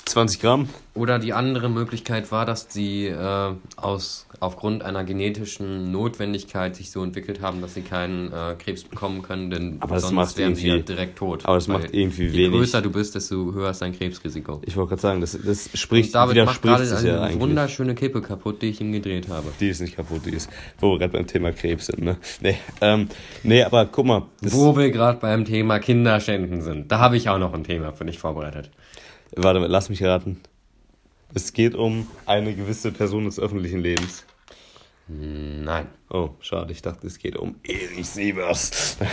20 Gramm? Oder die andere Möglichkeit war, dass sie äh, aus, aufgrund einer genetischen Notwendigkeit sich so entwickelt haben, dass sie keinen äh, Krebs bekommen können, denn Aber sonst macht wären sie ja direkt tot. aber das Weil macht irgendwie je wenig- größer du bist, desto höher ist dein Krebsrisiko. Ich wollte gerade sagen, das, das spricht, Und David macht gerade eine ja wunderschöne Kippe kaputt, die ich ihm gedreht habe. Die ist nicht kaputt, die ist, wo wir gerade beim Thema Krebs sind, ne? Nee, ähm, nee aber guck mal, Wo wir gerade beim Thema Kinderschänden sind. Da habe ich auch noch ein Thema für dich vorbereitet. Warte, lass mich raten. Es geht um eine gewisse Person des öffentlichen Lebens. Nein. Oh, schade, ich dachte, es geht um Erich Sievers. (laughs)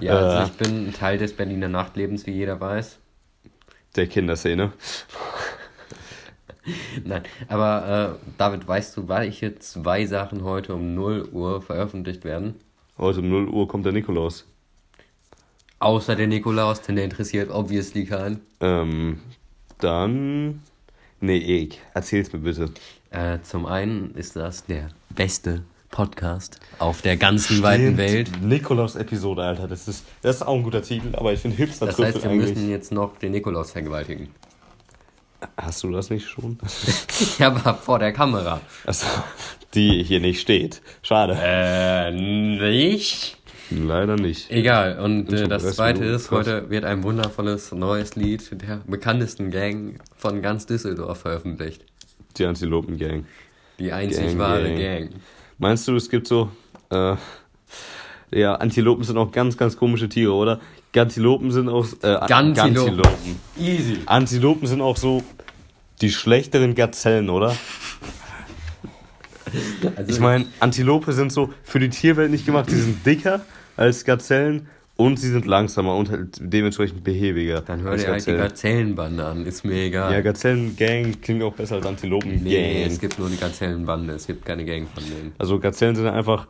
Ja, also Äh. ich bin ein Teil des Berliner Nachtlebens, wie jeder weiß. Der Kinderszene. (laughs) Nein, aber äh, David, weißt du, welche zwei Sachen heute um 0 Uhr veröffentlicht werden? Heute um 0 Uhr kommt der Nikolaus. Außer der Nikolaus, denn der interessiert obviously keinen. Ähm, dann. Nee, Erik, erzähl's mir bitte. Äh, zum einen ist das der beste Podcast auf der ganzen weiten Welt. Nikolaus-Episode, Alter. Das ist, das ist auch ein guter Titel, aber ich finde hipster Das heißt, wir eigentlich. müssen jetzt noch den Nikolaus vergewaltigen. Hast du das nicht schon? (laughs) Ja, aber vor der Kamera. Also, die hier nicht steht. Schade. Äh, nicht? Leider nicht. Egal, und äh, das zweite ist, krass. heute wird ein wundervolles neues Lied der bekanntesten Gang von ganz Düsseldorf veröffentlicht. Die Antilopen-Gang. Die einzig Gang, wahre Gang. Gang. Meinst du, es gibt so. Äh, ja, Antilopen sind auch ganz, ganz komische Tiere, oder? Gantilopen sind auch. Äh, Gantilopen. Gantilopen. Easy. Antilopen sind auch so die schlechteren Gazellen, oder? (laughs) Also, Ich meine, Antilope sind so für die Tierwelt nicht gemacht. Die sind dicker als Gazellen und sie sind langsamer und halt dementsprechend behäbiger. dann hör dir halt die Gazellenbande an, ist mir egal. Ja, Gazellengang klingt auch besser als Antilopen-Gang. nee, es gibt nur die Gazellenbande, es gibt keine Gang von denen. Also Gazellen sind einfach.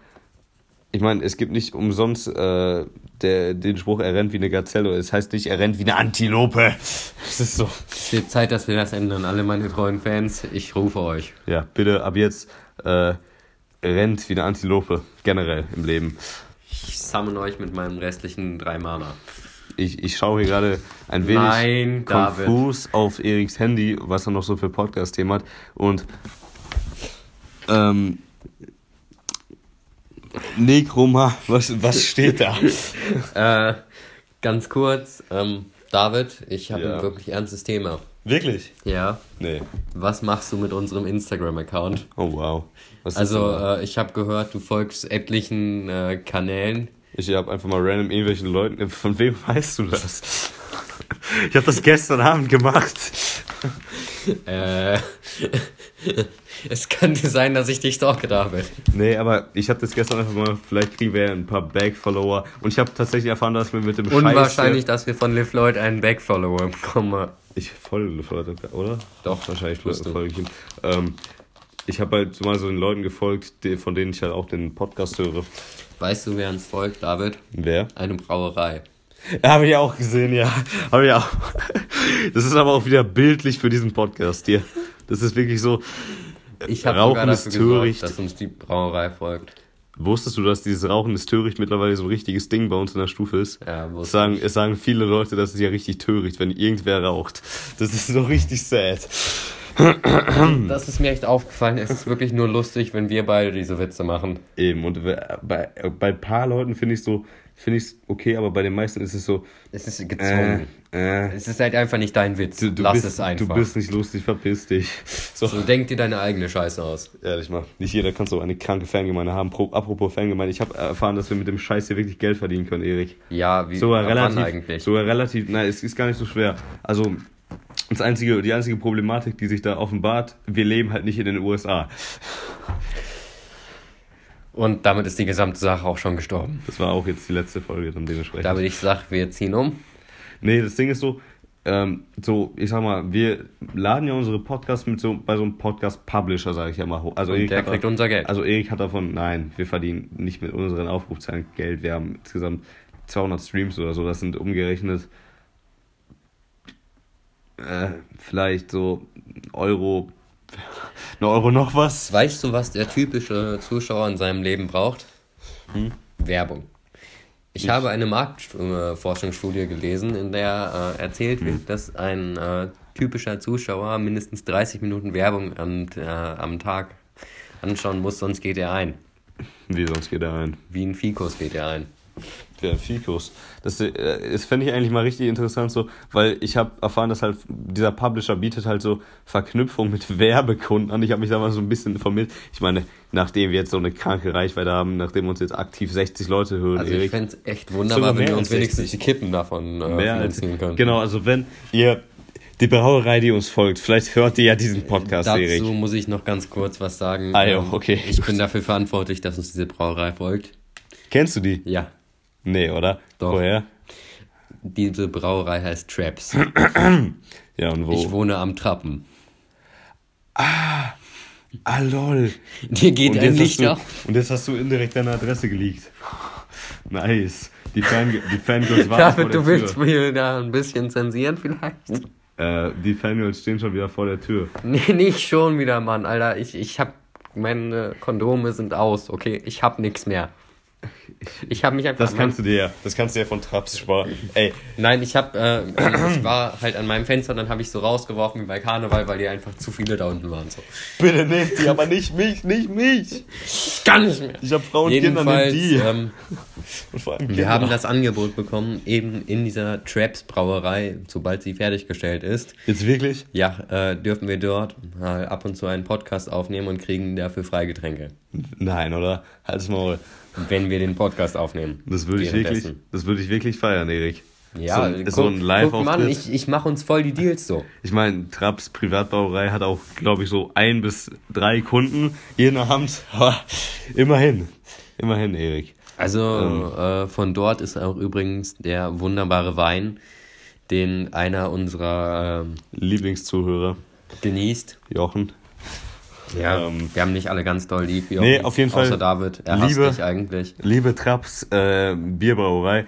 Ich meine, es gibt nicht umsonst äh, der, den Spruch, er rennt wie eine Gazelle. Es heißt nicht, er rennt wie eine Antilope. (laughs) Es ist so. Es wird Zeit, dass wir das ändern. Alle meine treuen Fans, ich rufe euch. Ja, bitte ab jetzt äh, rennt wie eine Antilope. Generell im Leben. Ich summon euch mit meinem restlichen drei Mana. Ich, ich schaue hier gerade ein wenig Nein, David. konfus auf Eriks Handy, was er noch so für Podcast-Themen hat. Und ähm, Nekroma, was, was steht da? (laughs) Äh, ganz kurz, ähm, David, ich habe Ja. ein wirklich ernstes Thema. Wirklich? Ja. Nee. Was machst du mit unserem Instagram-Account? Oh wow. Was Also, äh, ich habe gehört, du folgst etlichen äh, Kanälen. ich habe einfach mal random irgendwelchen Leuten. Von wem weißt du das? Ich habe das gestern Abend gemacht. äh, (laughs) es könnte sein, dass ich dich stalke, David. Nee, aber ich habe das gestern einfach mal, vielleicht kriegen wir ja ein paar Back-Follower. Und ich habe tatsächlich erfahren, dass wir mit dem Unwahrscheinlich, Scheiß, dass wir von Liv Lloyd einen Back-Follower bekommen. Ich folge Liv Lloyd, oder? Doch, wahrscheinlich folge ich ihm. Ähm, ich habe halt mal so den Leuten gefolgt, von denen ich halt auch den Podcast höre. Weißt du, wer uns folgt, David? Wer? Eine Brauerei. (laughs) Habe ich auch gesehen, ja. Habe ich auch. (laughs) Das ist aber auch wieder bildlich für diesen Podcast hier. Das ist wirklich so. Ich habe sogar dafür gesorgt, dass uns die Brauerei folgt. Wusstest du, dass dieses Rauchen ist töricht mittlerweile so ein richtiges Ding bei uns in der Stufe ist? Ja, es sagen, es sagen viele Leute, das ist ja richtig töricht, wenn irgendwer raucht. Das ist so richtig sad. (clears throat) Das ist mir echt aufgefallen. Es ist wirklich nur lustig, wenn wir beide diese Witze machen. Eben, und bei, bei ein paar Leuten finde ich so, finde ich es okay, aber bei den meisten ist es so. Es ist gezwungen. Äh, äh, es ist halt einfach nicht dein Witz. Du, du Lass bist, es einfach. Du bist nicht lustig, verpiss dich. So. so denk dir deine eigene Scheiße aus. Ehrlich mal, nicht jeder kann so eine kranke Fangemeinde haben. Pro, apropos Fangemeinde, ich habe erfahren, dass wir mit dem Scheiß hier wirklich Geld verdienen können, Erik. Ja, wie sogar relativ, eigentlich? Sogar relativ, nein, es ist gar nicht so schwer. Also das einzige, die einzige Problematik, die sich da offenbart, wir leben halt nicht in den USA. Und damit ist die gesamte Sache auch schon gestorben. Das war auch jetzt die letzte Folge dann dementsprechend. Damit ich sage, wir ziehen um. Nee, das Ding ist so, ähm, so, ich sag mal, wir laden ja unsere Podcasts mit so, bei so einem Podcast-Publisher, sage ich ja mal, hoch. Also Und der kriegt hat, unser Geld. Also Erik hat davon, nein, wir verdienen nicht mit unseren Aufrufzahlen Geld. Wir haben insgesamt 200 Streams oder so, das sind umgerechnet äh, vielleicht so Euro eine Euro noch was. Weißt du, was der typische Zuschauer in seinem Leben braucht? Hm? Werbung. Ich, ich, habe eine Marktforschungsstudie gelesen, in der äh, erzählt hm. wird, dass ein äh, typischer Zuschauer mindestens 30 Minuten Werbung am, äh, am Tag anschauen muss, sonst geht er ein. Wie sonst geht er ein? Wie ein Fikus geht er ein. Der Fikus. Das, äh, das fände ich eigentlich mal richtig interessant, so, weil ich habe erfahren, dass halt dieser Publisher bietet halt so Verknüpfung mit (laughs) Werbekunden an. Ich habe mich da mal so ein bisschen informiert. Ich meine, nachdem wir jetzt so eine kranke Reichweite haben, nachdem uns jetzt aktiv 60 Leute hören, also ich fände es echt wunderbar, wenn wir uns wenigstens die Kippen davon äh, mehr finanzieren können. Genau, also wenn ihr die Brauerei, die uns folgt. Vielleicht hört ihr ja diesen Podcast, Dazu Erik. Dazu muss ich noch ganz kurz was sagen. Ah, jo, ähm, okay. Ich bin dafür verantwortlich, dass uns diese Brauerei folgt. Kennst du die? Ja. Nee, oder? Doch. Woher? Diese Brauerei heißt Traps. (clears throat) ja, und wo? Ich wohne am Trappen. Ah, ah lol. Dir geht und ein Licht du, auf. Und jetzt hast du indirekt deine Adresse geleakt. Nice. Die, Fan, die Fangirls (laughs) warten David, vor der du willst mir da ein bisschen zensieren vielleicht? Äh, die Fangirls stehen schon wieder vor der Tür. Nee, nicht schon wieder, Mann, Alter. Ich, ich hab... Meine Kondome sind aus, okay? Ich hab nichts mehr. (laughs) Ich habe mich einfach. Das kannst du dir ja. Das kannst du ja von Traps sparen. Ey. Nein, ich habe. Äh, ich war halt an meinem Fenster und dann habe ich so rausgeworfen wie bei Karneval, weil die einfach zu viele da unten waren. So. Bitte nehmt die, aber nicht mich, nicht mich. Ich kann nicht mehr. Ich habe Frauen und Kinder, nehmt die. Ähm, wir haben das Angebot bekommen, eben in dieser Traps Brauerei, sobald sie fertiggestellt ist. Jetzt wirklich? Ja, äh, dürfen wir dort mal ab und zu einen Podcast aufnehmen und kriegen dafür Freigetränke. Nein, oder? Halt's mal wenn wir den Podcast aufnehmen. Das würde ich wirklich, das würde ich wirklich feiern, Erik. Ja, so, guck, so ein live guck, Mann, ich, ich mache uns voll die Deals so. Ich meine, Traps Privatbauerei hat auch, glaube ich, so ein bis drei Kunden jeden Abend. Aber immerhin, immerhin, Erik. Also ähm. äh, von dort ist auch übrigens der wunderbare Wein, den einer unserer äh, Lieblingszuhörer genießt. Jochen. Ja, ähm, wir haben nicht alle ganz doll lieb. Wie nee, auf jeden außer Fall. David. Er hasst liebe, dich eigentlich. Liebe Traps äh, Bierbrauerei,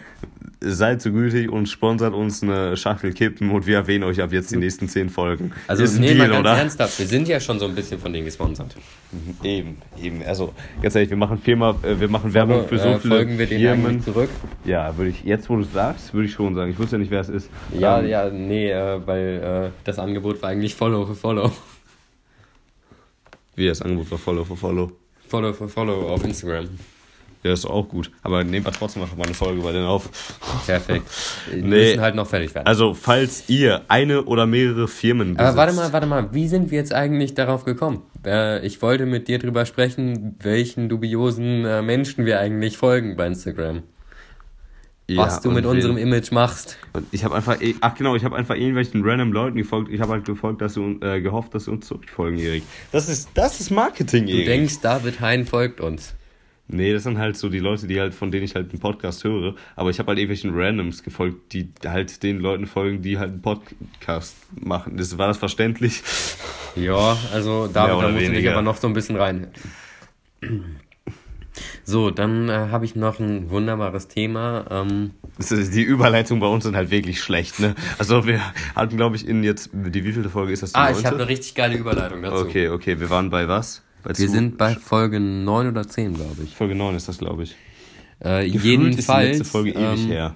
seid so gütig und sponsert uns eine Schachtel Kippen und wir erwähnen euch ab jetzt die nächsten zehn Folgen. Also Ist nee, Deal, mal ganz oder? ernsthaft, wir sind ja schon so ein bisschen von denen gesponsert. Eben, eben. Also ganz ehrlich, wir machen Firma, äh, wir machen Werbung für so äh, viele folgen wir denen Firmen. zurück? Ja, würde ich, jetzt wo du es sagst, würde ich schon sagen. Ich wusste ja nicht, wer es ist. Ja, ähm, ja, nee, äh, weil äh, das Angebot war eigentlich Follow für Follow. Wie das Angebot war Follow for Follow. Follow for Follow auf Instagram. Ja, ist auch gut. Aber nehmen wir trotzdem noch mal eine Folge bei denen auf. Perfekt. (laughs) Die nee, müssen halt noch fertig werden. Also, falls ihr eine oder mehrere Firmen besitzt. Aber warte mal, warte mal. Wie sind wir jetzt eigentlich darauf gekommen? Äh, ich wollte mit dir drüber sprechen, welchen dubiosen äh, Menschen wir eigentlich folgen bei Instagram. Ja, was du mit und unserem wen- Image machst. Und ich habe einfach, eh- ach genau, ich habe einfach irgendwelchen random Leuten gefolgt. Ich habe halt gefolgt, dass sie, äh, gehofft, dass sie uns zurückfolgen, Erik. Das ist, das ist Marketing, Du Erik. denkst, David Hein folgt uns. Nee, das sind halt so die Leute, die halt, von denen ich halt einen Podcast höre. Aber ich habe halt irgendwelchen Randoms gefolgt, die halt den Leuten folgen, die halt einen Podcast machen. Das, war das verständlich? Ja, also David, da musst du dich weniger. aber noch so ein bisschen rein. So, dann äh, habe ich noch ein wunderbares Thema. Ähm, die Überleitungen bei uns sind halt wirklich schlecht, ne? Also wir hatten, glaube ich, in jetzt, die wievielte Folge ist das? Die ah, ich neunte? habe eine richtig geile Überleitung dazu. Okay, okay, wir waren bei was? Bei Wir zu- sind bei Folge 9 oder 10, glaube ich. Folge 9 ist das, glaube ich. Äh, Gefühlt jedenfalls, ist die letzte Folge ewig ähm, her.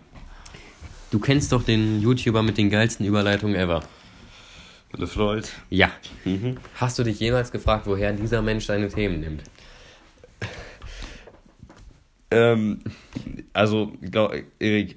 du kennst doch den YouTuber mit den geilsten Überleitungen ever. Le Floyd. Ja. Mhm. Hast du dich jemals gefragt, woher dieser Mensch seine Themen nimmt? Ähm, also, glaub, Erik,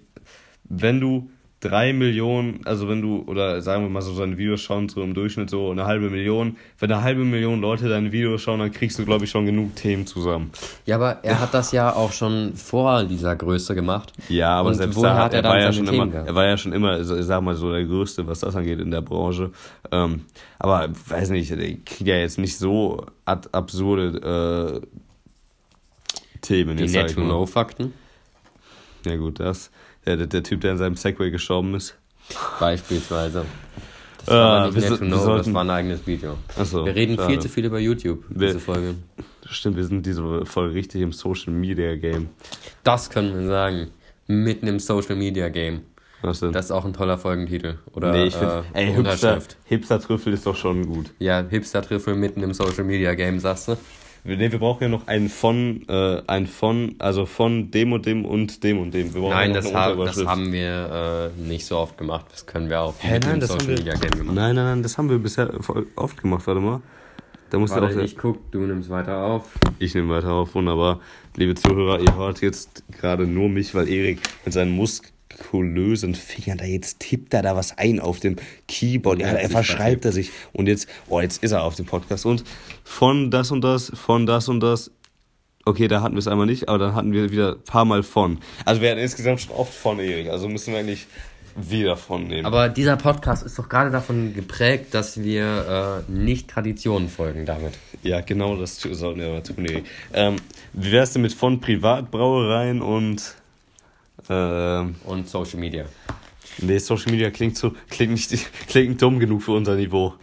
wenn du drei Millionen, also wenn du, oder sagen wir mal so, seine Videos schauen, so im Durchschnitt so eine halbe Million, wenn eine halbe Million Leute deine Videos schauen, dann kriegst du, glaube ich, schon genug Themen zusammen. Ja, aber er hat das ja auch schon vor dieser Größe gemacht. Ja, aber Und selbst da hat er er, dann war ja schon Themen immer, gehabt? er war ja schon immer, ich sag mal so der Größte, was das angeht in der Branche. Ähm, aber weiß nicht, der kriegt ja jetzt nicht so ad absurde äh, Themen. Die. Net-to-No-Fakten. Ja gut, das. Der, der, der Typ, der in seinem Segway gestorben ist. Beispielsweise. Das Äh, war aber nicht so- Net to Know, das war ein eigenes Video. So, wir reden schade. viel zu viel über YouTube, Wir- diese Folge. Stimmt, wir sind diese Folge richtig im Social Media Game. Das können wir sagen. Mitten im Social Media Game. Was denn? Das ist auch ein toller Folgentitel. Oder nee, ich finde, äh, ey, Hipster. Hipster-Trüffel ist doch schon gut. Ja, Hipster-Trüffel mitten im Social Media Game, sagst du? Wir, nee, wir brauchen ja noch einen von, äh, ein von, also von dem und dem und dem und dem. Wir brauchen Nein, das, eine ha das haben wir äh, nicht so oft gemacht. Das können wir auch Hä, nein, im das haben Social wir, Media Game gemacht. nein, nein, nein, das haben wir bisher voll oft gemacht. Warte mal. Da muss auch Warte, der, ich guck, du nimmst weiter auf. Ich nehme weiter auf, wunderbar. Liebe Zuhörer, ihr hört jetzt gerade nur mich, weil Erik mit seinen muskulösen Fingern, da jetzt tippt er da was ein auf dem Keyboard. Ja, er verschreibt er sich. Und jetzt, oh, jetzt ist er auf dem Podcast. Und von das und das, von das und das. Okay, da hatten wir es einmal nicht, aber dann hatten wir wieder ein paar Mal von. Also wir hatten insgesamt schon oft von Erik. Also müssen wir eigentlich wieder von nehmen. Aber dieser Podcast ist doch gerade davon geprägt, dass wir äh, nicht Traditionen folgen damit. ja, genau das sollten wir aber tun, Erik. Ähm, wie wär's denn mit von Privatbrauereien und ähm, Und Social Media. Nee, Social Media klingt so, klingt nicht, (laughs) klingt dumm genug für unser Niveau.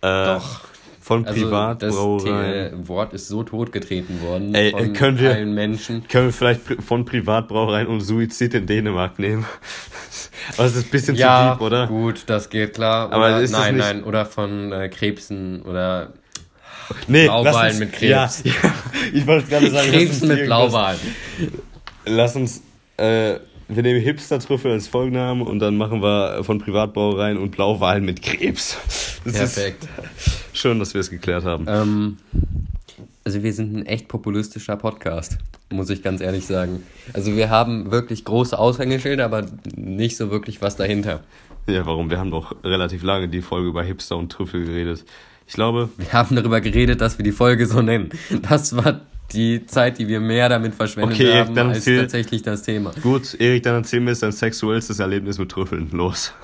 Äh, Doch. Von Also das Wort ist so totgetreten worden Ey, von können wir- allen Menschen. Können wir vielleicht von Privatbrauereien und Suizid in Dänemark nehmen? (laughs) Aber es ist ein bisschen zu Ja, deep, oder? gut, das geht klar. Aber oder, ist das nein, nein, oder von äh, Krebsen oder Nee, Blauwal lass uns, mit (laughs) Krebs. Ja, ja, ich wollte gerade sagen, Krebsen mit Blauwal. Lass uns, äh, wir nehmen Hipster-Trüffel als Folgenname und dann machen wir von Privatbrauereien und Blauwalen mit Krebs. Das Perfekt. schön, dass wir es geklärt haben. Ähm, also wir sind ein echt populistischer Podcast, muss ich ganz ehrlich sagen. Also wir haben wirklich große Aushängeschilder, aber nicht so wirklich was dahinter. Ja, warum? Wir haben doch relativ lange die Folge über Hipster und Trüffel geredet. Ich glaube, Wir haben darüber geredet, dass wir die Folge so nennen. Das war die Zeit, die wir mehr damit verschwendet Okay, haben, dann als erzähl- tatsächlich das Thema. gut, Erik, dann erzähl mir jetzt dein sexuellstes Erlebnis mit Trüffeln. Los. (laughs)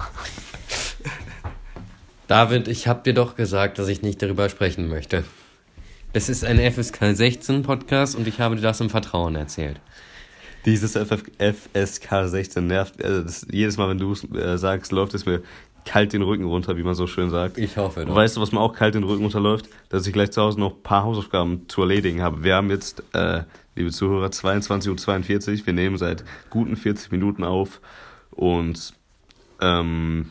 David, ich habe dir doch gesagt, dass ich nicht darüber sprechen möchte. Das ist ein FSK 16 Podcast und ich habe dir das im Vertrauen erzählt. Dieses FF FSK 16 nervt. Äh, das, jedes Mal, wenn du es äh, sagst, läuft es mir kalt den Rücken runter, wie man so schön sagt. Ich hoffe doch. Weißt du, was mir auch kalt den Rücken runterläuft? Dass ich gleich zu Hause noch ein paar Hausaufgaben zu erledigen habe. Wir haben jetzt, äh, liebe Zuhörer, 22.42 Uhr. Wir nehmen seit guten 40 Minuten auf und ähm,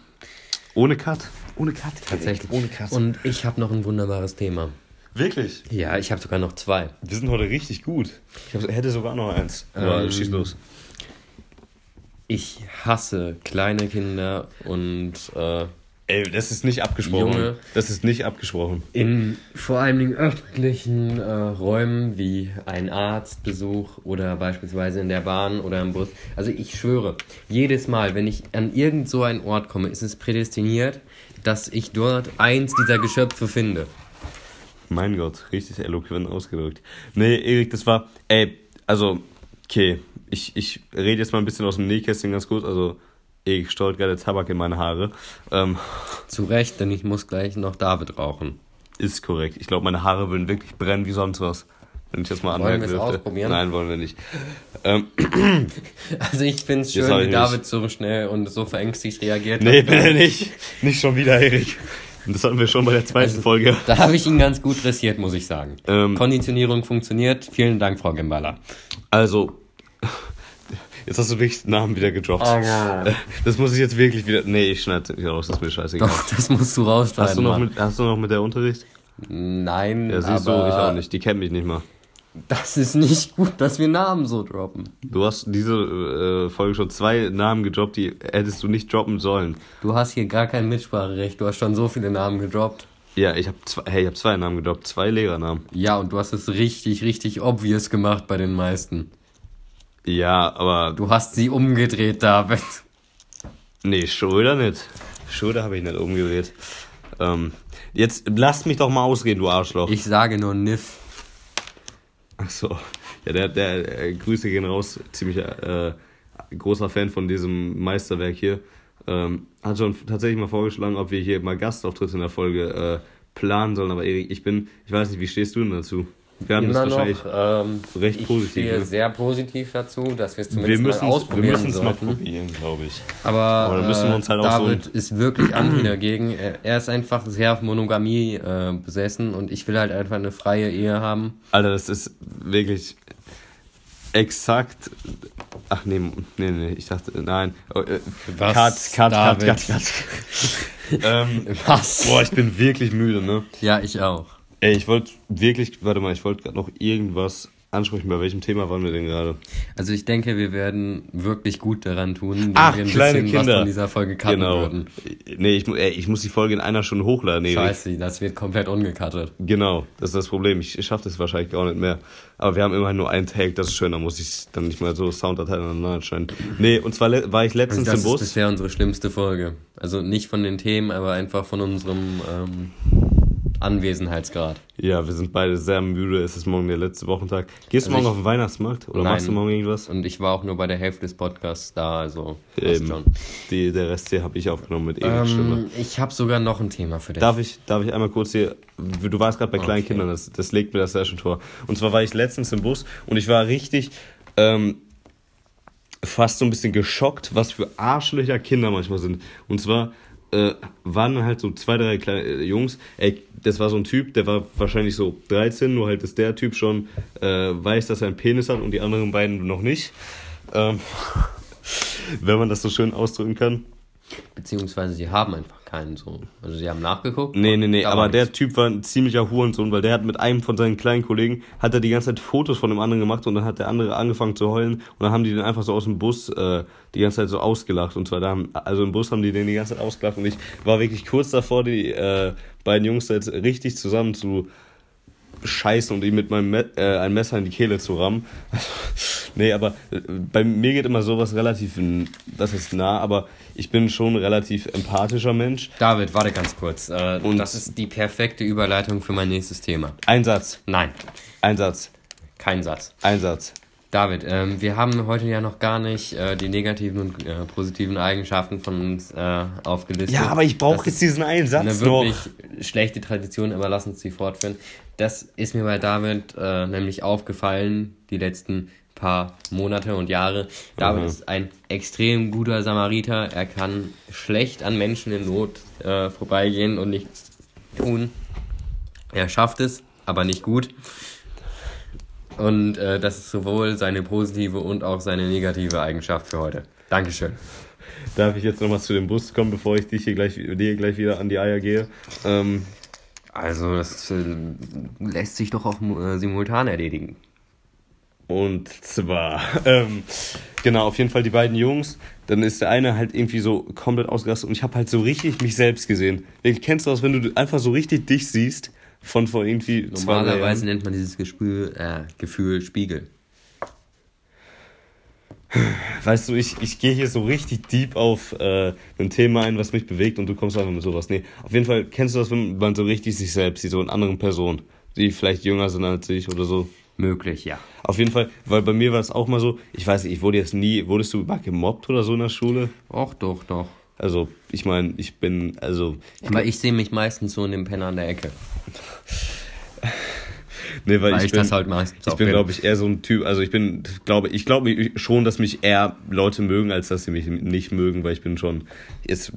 ohne Cut. Ohne Cut. Tatsächlich. Ohne Cut. Und ich habe noch ein wunderbares Thema. Wirklich? Ja, ich habe sogar noch zwei. Wir sind heute richtig gut. Ich hab, hätte sogar noch eins. Aber Ähm, schieß los. Ich hasse kleine Kinder und äh, Ey, das ist nicht abgesprochen. Junge. Das ist nicht abgesprochen. in vor allen Dingen öffentlichen äh, Räumen wie ein Arztbesuch oder beispielsweise in der Bahn oder im Bus. Also ich schwöre, jedes Mal, wenn ich an irgend so einen Ort komme, ist es prädestiniert, dass ich dort eins dieser Geschöpfe finde. Mein Gott, richtig eloquent ausgedrückt. Nee, Erik, das war, ey, also, Okay, ich, ich rede jetzt mal ein bisschen aus dem Nähkästchen ganz kurz. Also, ich stolz gerade Tabak in meine Haare. Ähm, Zu Recht, denn ich muss gleich noch David rauchen. ist korrekt. Ich glaube, meine Haare würden wirklich brennen wie sonst was. Wenn ich das mal Wollen anmerken wir es ausprobieren? Nein, wollen wir nicht. (laughs) Ähm, Also ich finde es schön, wie David so schnell und so verängstigt reagiert nee, hat. (laughs) bitte nicht. Nicht schon wieder, Erik. Das hatten wir schon bei der zweiten Folge. Da habe ich ihn ganz gut dressiert, muss ich sagen. Ähm, Konditionierung funktioniert. Vielen Dank, Frau Gimbala. Also, jetzt hast du wirklich Namen wieder gedroppt. Oh, ja. Das muss ich jetzt wirklich wieder. Nee, ich schneide nicht raus, das ist mir scheißegal. Doch, das musst du rausschneiden. Hast du, noch mit, hast du noch mit der Unterricht? Nein, Ja, siehst aber du, ich auch nicht. Die kennt mich nicht mal. das ist nicht gut, dass wir Namen so droppen. Du hast diese äh, Folge schon zwei Namen gedroppt, die hättest du nicht droppen sollen. Du hast hier gar kein Mitspracherecht. Du hast schon so viele Namen gedroppt. Ja, ich habe zwei, hey, ich hab zwei Namen gedroppt, zwei Lehrernamen. Ja, und du hast es richtig, richtig obvious gemacht bei den meisten. Ja, aber Du hast sie umgedreht, David. nee, Schröder nicht. Schröder habe ich nicht umgedreht. Ähm, jetzt lass mich doch mal ausreden, du Arschloch. Ich sage nur Niff. Ach so. Ja, der, der äh, Grüße gehen raus. Ziemlich äh, großer Fan von diesem Meisterwerk hier. Ähm, hat schon tatsächlich mal vorgeschlagen, ob wir hier mal Gastauftritte in der Folge äh, planen sollen. Aber Erik, ich bin, ich weiß nicht, wie stehst du denn dazu? Wir haben Immer das wahrscheinlich. noch ähm, recht ich positiv, stehe ne? sehr positiv dazu, dass wir es Wir zumindest mal wir ausprobieren müssen es mal probieren, glaube ich. Aber, Aber dann müssen wir uns halt auch so David ist wirklich anti (clears throat) dagegen. Er, ist einfach sehr auf Monogamie äh, besessen und ich will halt einfach eine freie Ehe haben. Alter, das ist wirklich exakt. Ach nee, nee, nee, ich dachte, nein. Oh, äh, Was, Cut, cut, cut, David? cut, cut. (laughs) ähm, Was? boah, ich bin wirklich müde, ne? Ja, ich auch. Ey, ich wollte wirklich, warte mal, ich wollte gerade noch irgendwas ansprechen. Bei welchem Thema waren wir denn gerade? Also ich denke, wir werden wirklich gut daran tun, wenn Ach, wir ein kleine bisschen was Kinder. von dieser Folge cutten Genau. würden. Nee, ich, ey, ich muss die Folge in einer Stunde hochladen, Erik. Scheiße, das wird komplett ungecuttet. Genau, das ist das Problem. Ich, ich schaffe das wahrscheinlich gar nicht mehr. Aber wir haben immerhin nur einen Tag, das ist schön, da muss ich dann nicht mal so Sounddateien aneinander schneiden. Nee, und zwar war ich Also letztens das im ist Bus. bisher unsere schlimmste Folge. Also nicht von den Themen, aber einfach von unserem ähm, Anwesenheitsgrad. Ja, wir sind beide sehr müde. Es ist morgen der letzte Wochentag. Gehst du Also morgen ich- auf den Weihnachtsmarkt? Oder Nein. machst du morgen irgendwas? Und ich war auch nur bei der Hälfte des Podcasts da, also Eben. schon. Die, der Rest hier habe ich aufgenommen mit Stimme. Ähm, ich habe sogar noch ein Thema für dich. Darf ich, darf ich einmal kurz hier, du warst gerade bei kleinen Okay. Kindern, das, das legt mir das sehr schön vor. Und zwar war ich letztens im Bus und ich war richtig ähm, fast so ein bisschen geschockt, was für Arschlöcher Kinder manchmal sind. Und zwar äh, waren halt so zwei, drei kleine äh, Jungs, ey, das war so ein Typ, der war wahrscheinlich so 13, nur halt, dass der Typ schon äh, weiß, dass er einen Penis hat und die anderen beiden noch nicht. Ähm, (laughs) wenn man das so schön ausdrücken kann. Beziehungsweise sie haben einfach keinen so. Also sie haben nachgeguckt. Nee, nee, nee, aber der nichts. Typ war ein ziemlicher Hurensohn, weil der hat mit einem von seinen kleinen Kollegen, hat er die ganze Zeit Fotos von dem anderen gemacht und dann hat der andere angefangen zu heulen und dann haben die den einfach so aus dem Bus äh, die ganze Zeit so ausgelacht und zwar da haben, also im Bus haben die den die ganze Zeit ausgelacht und ich war wirklich kurz davor, die äh, beiden Jungs jetzt richtig zusammen zu scheißen und ihm mit meinem Me äh, ein Messer in die Kehle zu rammen. (laughs) nee, aber äh, bei mir geht immer sowas relativ, das ist nah, aber ich bin schon ein relativ empathischer Mensch. David, warte ganz kurz. Äh, Und- das ist die perfekte Überleitung für mein nächstes Thema. Ein Satz, Nein, ein Satz, kein Satz. ein Satz. David, ähm, wir haben heute ja noch gar nicht äh, die negativen und äh, positiven Eigenschaften von uns äh, aufgelistet. Ja, aber ich brauche jetzt diesen einen eine Satz wirklich noch. schlechte Tradition, aber lass uns sie fortführen. Das ist mir bei David äh, nämlich aufgefallen, die letzten paar Monate und Jahre. David Mhm. ist ein extrem guter Samariter. Er kann schlecht an Menschen in Not äh, vorbeigehen und nichts tun. Er schafft es, aber nicht gut. Und äh, das ist sowohl seine positive und auch seine negative Eigenschaft für heute. Dankeschön. Darf ich jetzt nochmal zu dem Bus kommen, bevor ich dich hier gleich, dir gleich wieder an die Eier gehe? Ähm, Also, das äh, lässt sich doch auch äh, simultan erledigen. Und zwar, (laughs) ähm, genau, auf jeden Fall die beiden Jungs. Dann ist der eine halt irgendwie so komplett ausgerastet und ich habe halt so richtig mich selbst gesehen. Wirklich, Kennst du das, wenn du einfach so richtig dich siehst von vor irgendwie Normalerweise nennt man dieses Gefühl, äh, Gefühl Spiegel. Weißt du, ich, ich gehe hier so richtig deep auf äh, ein Thema ein, was mich bewegt und du kommst einfach mit sowas. Nee, auf jeden Fall kennst du das, wenn man so richtig sich selbst sieht, so in anderen Personen, die vielleicht jünger sind als ich oder so. Möglich, ja. Auf jeden Fall, weil bei mir war es auch mal so, ich weiß nicht, ich wurde jetzt nie, wurdest du mal gemobbt oder so in der Schule? Och, doch, doch. Also, ich meine, ich bin, also. Aber ich sehe mich meistens so in dem Penner an der Ecke. (laughs) Nee, weil, Weil ich, ich bin, das halt meistens Ich bin. glaube ich, eher so ein Typ, also ich bin, glaube ich, glaube schon, dass mich eher Leute mögen, als dass sie mich nicht mögen, weil ich bin schon jetzt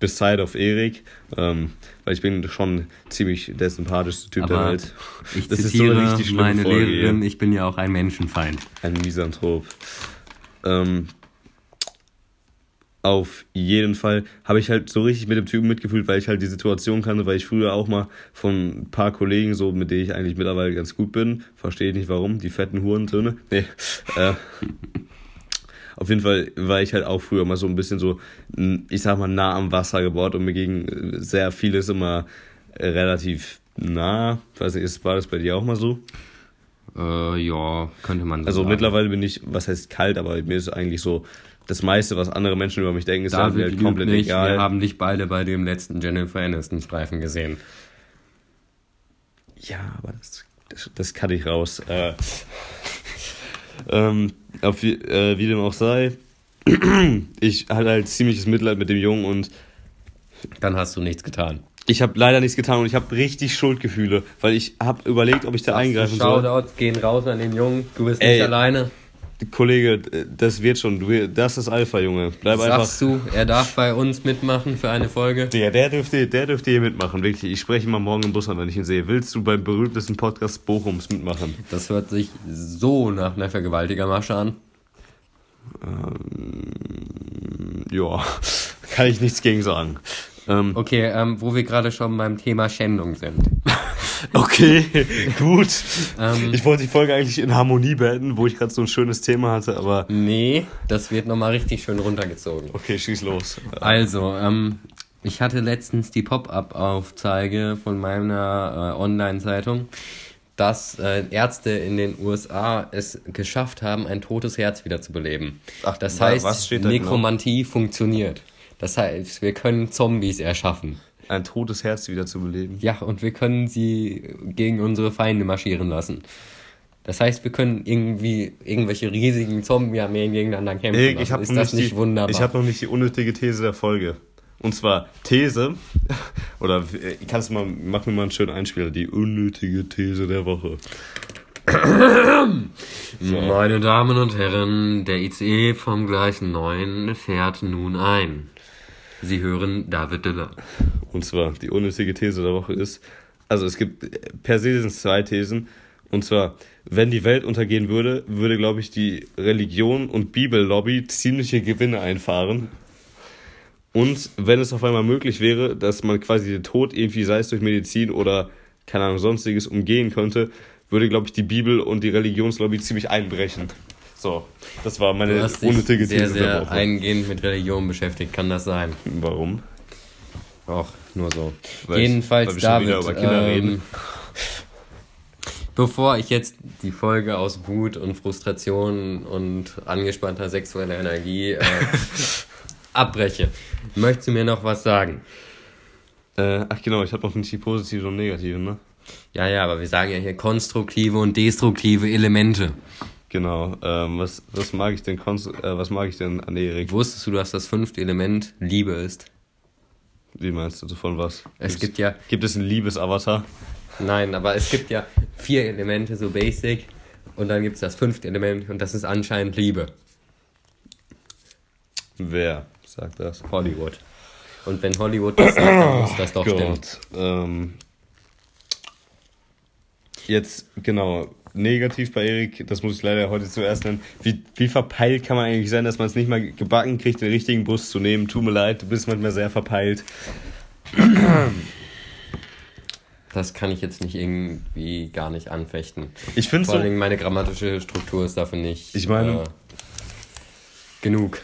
beside auf Erik, ähm, weil ich bin schon ziemlich der sympathischste Typ der Aber Welt. ich Das ist so eine richtig schlimme meine Folge Lehrerin, ich bin ja auch ein Menschenfeind. Ein Misanthrop. Ähm, auf jeden Fall habe ich halt so richtig mit dem Typen mitgefühlt, weil ich halt die Situation kannte, weil ich früher auch mal von ein paar Kollegen, so mit denen ich eigentlich mittlerweile ganz gut bin, verstehe ich nicht warum, die fetten Hurensöhne. Nee. Äh, (laughs) auf jeden Fall war ich halt auch früher mal so ein bisschen so, ich sag mal, nah am Wasser gebaut und mir ging sehr vieles immer relativ nah. Weiß nicht, ist- war das bei dir auch mal so? Äh, ja, könnte man so Also sagen. mittlerweile bin ich, was heißt kalt, aber mir ist eigentlich so, das meiste, was andere Menschen über mich denken, ist halt mir David halt lügt komplett nicht, egal. wir haben dich beide bei dem letzten Jennifer Aniston Streifen gesehen. ja, aber das, das, das kann ich raus. Äh, (laughs) ähm, auf, wie- äh, wie dem auch sei, (clears throat) ich hatte halt ziemliches Mitleid mit dem Jungen und Dann hast du nichts getan. ich habe leider nichts getan und ich habe richtig Schuldgefühle, weil ich habe überlegt, ob ich da eingreifen soll. Shoutouts gehen raus an den Jungen. Du bist Ey. nicht alleine. Kollege, das wird schon, du, das ist Alpha, Junge. Bleib einfach. Sagst du, er darf bei uns mitmachen für eine Folge? Der, der dürfte, der dürfte hier mitmachen, wirklich. Ich spreche ihn mal morgen im Bus an, wenn ich ihn sehe. Willst du beim berühmtesten Podcast Bochums mitmachen? Das hört sich so nach einer Vergewaltigermasche an. Ja, (laughs) kann ich nichts gegen sagen. Ähm, Okay, ähm, wo wir gerade schon beim Thema Schändung sind. (laughs) okay, (laughs) gut. Ähm, Ich wollte die Folge eigentlich in Harmonie beenden, wo ich gerade so ein schönes Thema hatte, aber Nee, das wird nochmal richtig schön runtergezogen. okay, schieß los. Also, ähm, ich hatte letztens die Pop-up-Aufzeige von meiner äh, Online-Zeitung, dass äh, Ärzte in den USA es geschafft haben, ein totes Herz wiederzubeleben. Ach, das heißt, was steht da genau? Nekromantie funktioniert. Das heißt, wir können Zombies erschaffen. Ein totes Herz wieder zu beleben. Ja, und wir können sie gegen unsere Feinde marschieren lassen. Das heißt, wir können irgendwie irgendwelche riesigen Zombie-Armeen gegeneinander kämpfen. Ich habe Ist das nicht die- wunderbar? ich hab noch nicht die unnötige These der Folge. Und zwar These, (laughs) oder äh, kannst du mal, mach mir mal einen schönen Einspieler, die unnötige These der Woche. (clears throat) Meine Damen und Herren, der ICE vom Gleisen 9 fährt nun ein. Sie hören David Diller. Und zwar, die unnötige These der Woche ist, also es gibt, äh, per se sind zwei Thesen. Und zwar, wenn die Welt untergehen würde, würde, glaube ich, die Religion und Bibellobby ziemliche Gewinne einfahren. Und wenn es auf einmal möglich wäre, dass man quasi den Tod irgendwie, sei es durch Medizin oder, keine Ahnung, sonstiges umgehen könnte, würde, glaube ich, die Bibel und die Religionslobby ziemlich einbrechen. So, das war Du meine hast dich unnötige sehr, These sehr Woche. eingehend mit Religion beschäftigt. Kann das sein? Warum? Och, nur so. Weil ich- Jedenfalls, weil wir schon David, ähm, reden. bevor ich jetzt die Folge aus Wut und Frustration und angespannter sexueller Energie äh, (laughs) abbreche, möchtest du mir noch was sagen? Äh, ach genau, ich habe noch nicht die positiven und negativen, ne? Ja, ja, aber wir sagen ja hier konstruktive und destruktive Elemente. Genau. Ähm, was, was mag ich denn konst äh, was mag ich denn an Erik? Wusstest du, dass das fünfte Element Liebe ist? Wie meinst du von was? Es Gibt's- gibt ja, Gibt es einen Liebesavatar? nein, aber es gibt ja vier Elemente, so basic. Und dann gibt es das fünfte Element und das ist anscheinend Liebe. Wer sagt das? Hollywood. Und wenn Hollywood das sagt, dann muss das doch stimmen. Gott. Ähm, jetzt, genau, negativ bei Erik, das muss ich leider heute zuerst nennen. Wie, wie verpeilt kann man eigentlich sein, dass man es nicht mal gebacken kriegt, den richtigen Bus zu nehmen? Tut mir leid, du bist manchmal sehr verpeilt. Das kann ich jetzt nicht irgendwie gar nicht anfechten. Ich finde Vor allen so. Dingen meine grammatische Struktur ist dafür nicht Ich meine- äh, genug.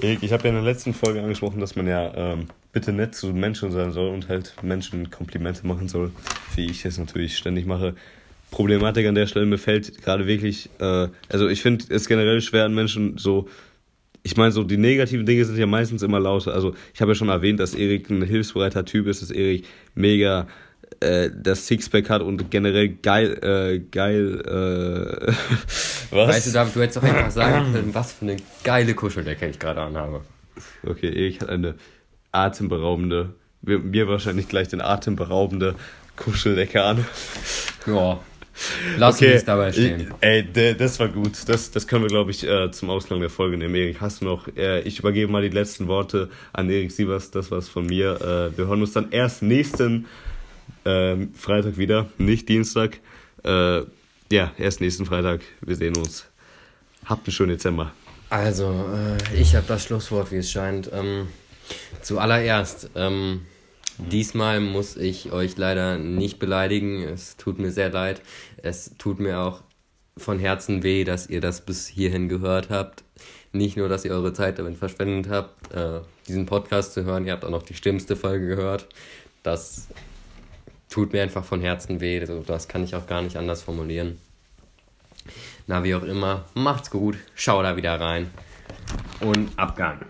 Erik, ich habe ja in der letzten Folge angesprochen, dass man ja ähm, bitte nett zu Menschen sein soll und halt Menschen Komplimente machen soll, wie ich es natürlich ständig mache. Problematik an der Stelle, mir fällt gerade wirklich, äh, also ich finde es generell schwer an Menschen so, ich meine so, die negativen Dinge sind ja meistens immer lauter. Also ich habe ja schon erwähnt, dass Erik ein hilfsbereiter Typ ist, dass Erik mega äh, das Sixpack hat und generell geil, äh, geil, äh, (laughs) was? Weißt du, David, du hättest doch einfach sagen können, was für eine geile Kuscheldecke ich gerade anhabe. Okay, ich hatte eine atemberaubende, mir, mir wahrscheinlich gleich den atemberaubende Kuscheldecke an. Ja. Lass okay. uns dabei stehen. Ey, das war gut. Das, das können wir, glaube ich, äh, zum Ausklang der Folge nehmen. Erik, hast du noch? Äh, ich übergebe mal die letzten Worte an Erik Sievers. Das war's von mir. Äh, wir hören uns dann erst nächsten ähm, Freitag wieder, nicht Dienstag. ja, erst nächsten Freitag. Wir sehen uns. Habt einen schönen Dezember. Also, ich habe das Schlusswort, wie es scheint. Ähm, zuallererst. Ähm, Diesmal muss ich euch leider nicht beleidigen. Es tut mir sehr leid. Es tut mir auch von Herzen weh, dass ihr das bis hierhin gehört habt. Nicht nur, dass ihr eure Zeit damit verschwendet habt, äh, diesen Podcast zu hören. Ihr habt auch noch die schlimmste Folge gehört. Das tut mir einfach von Herzen weh. Das kann ich auch gar nicht anders formulieren. Na, wie auch immer, macht's gut. Schau da wieder rein. Und Abgang.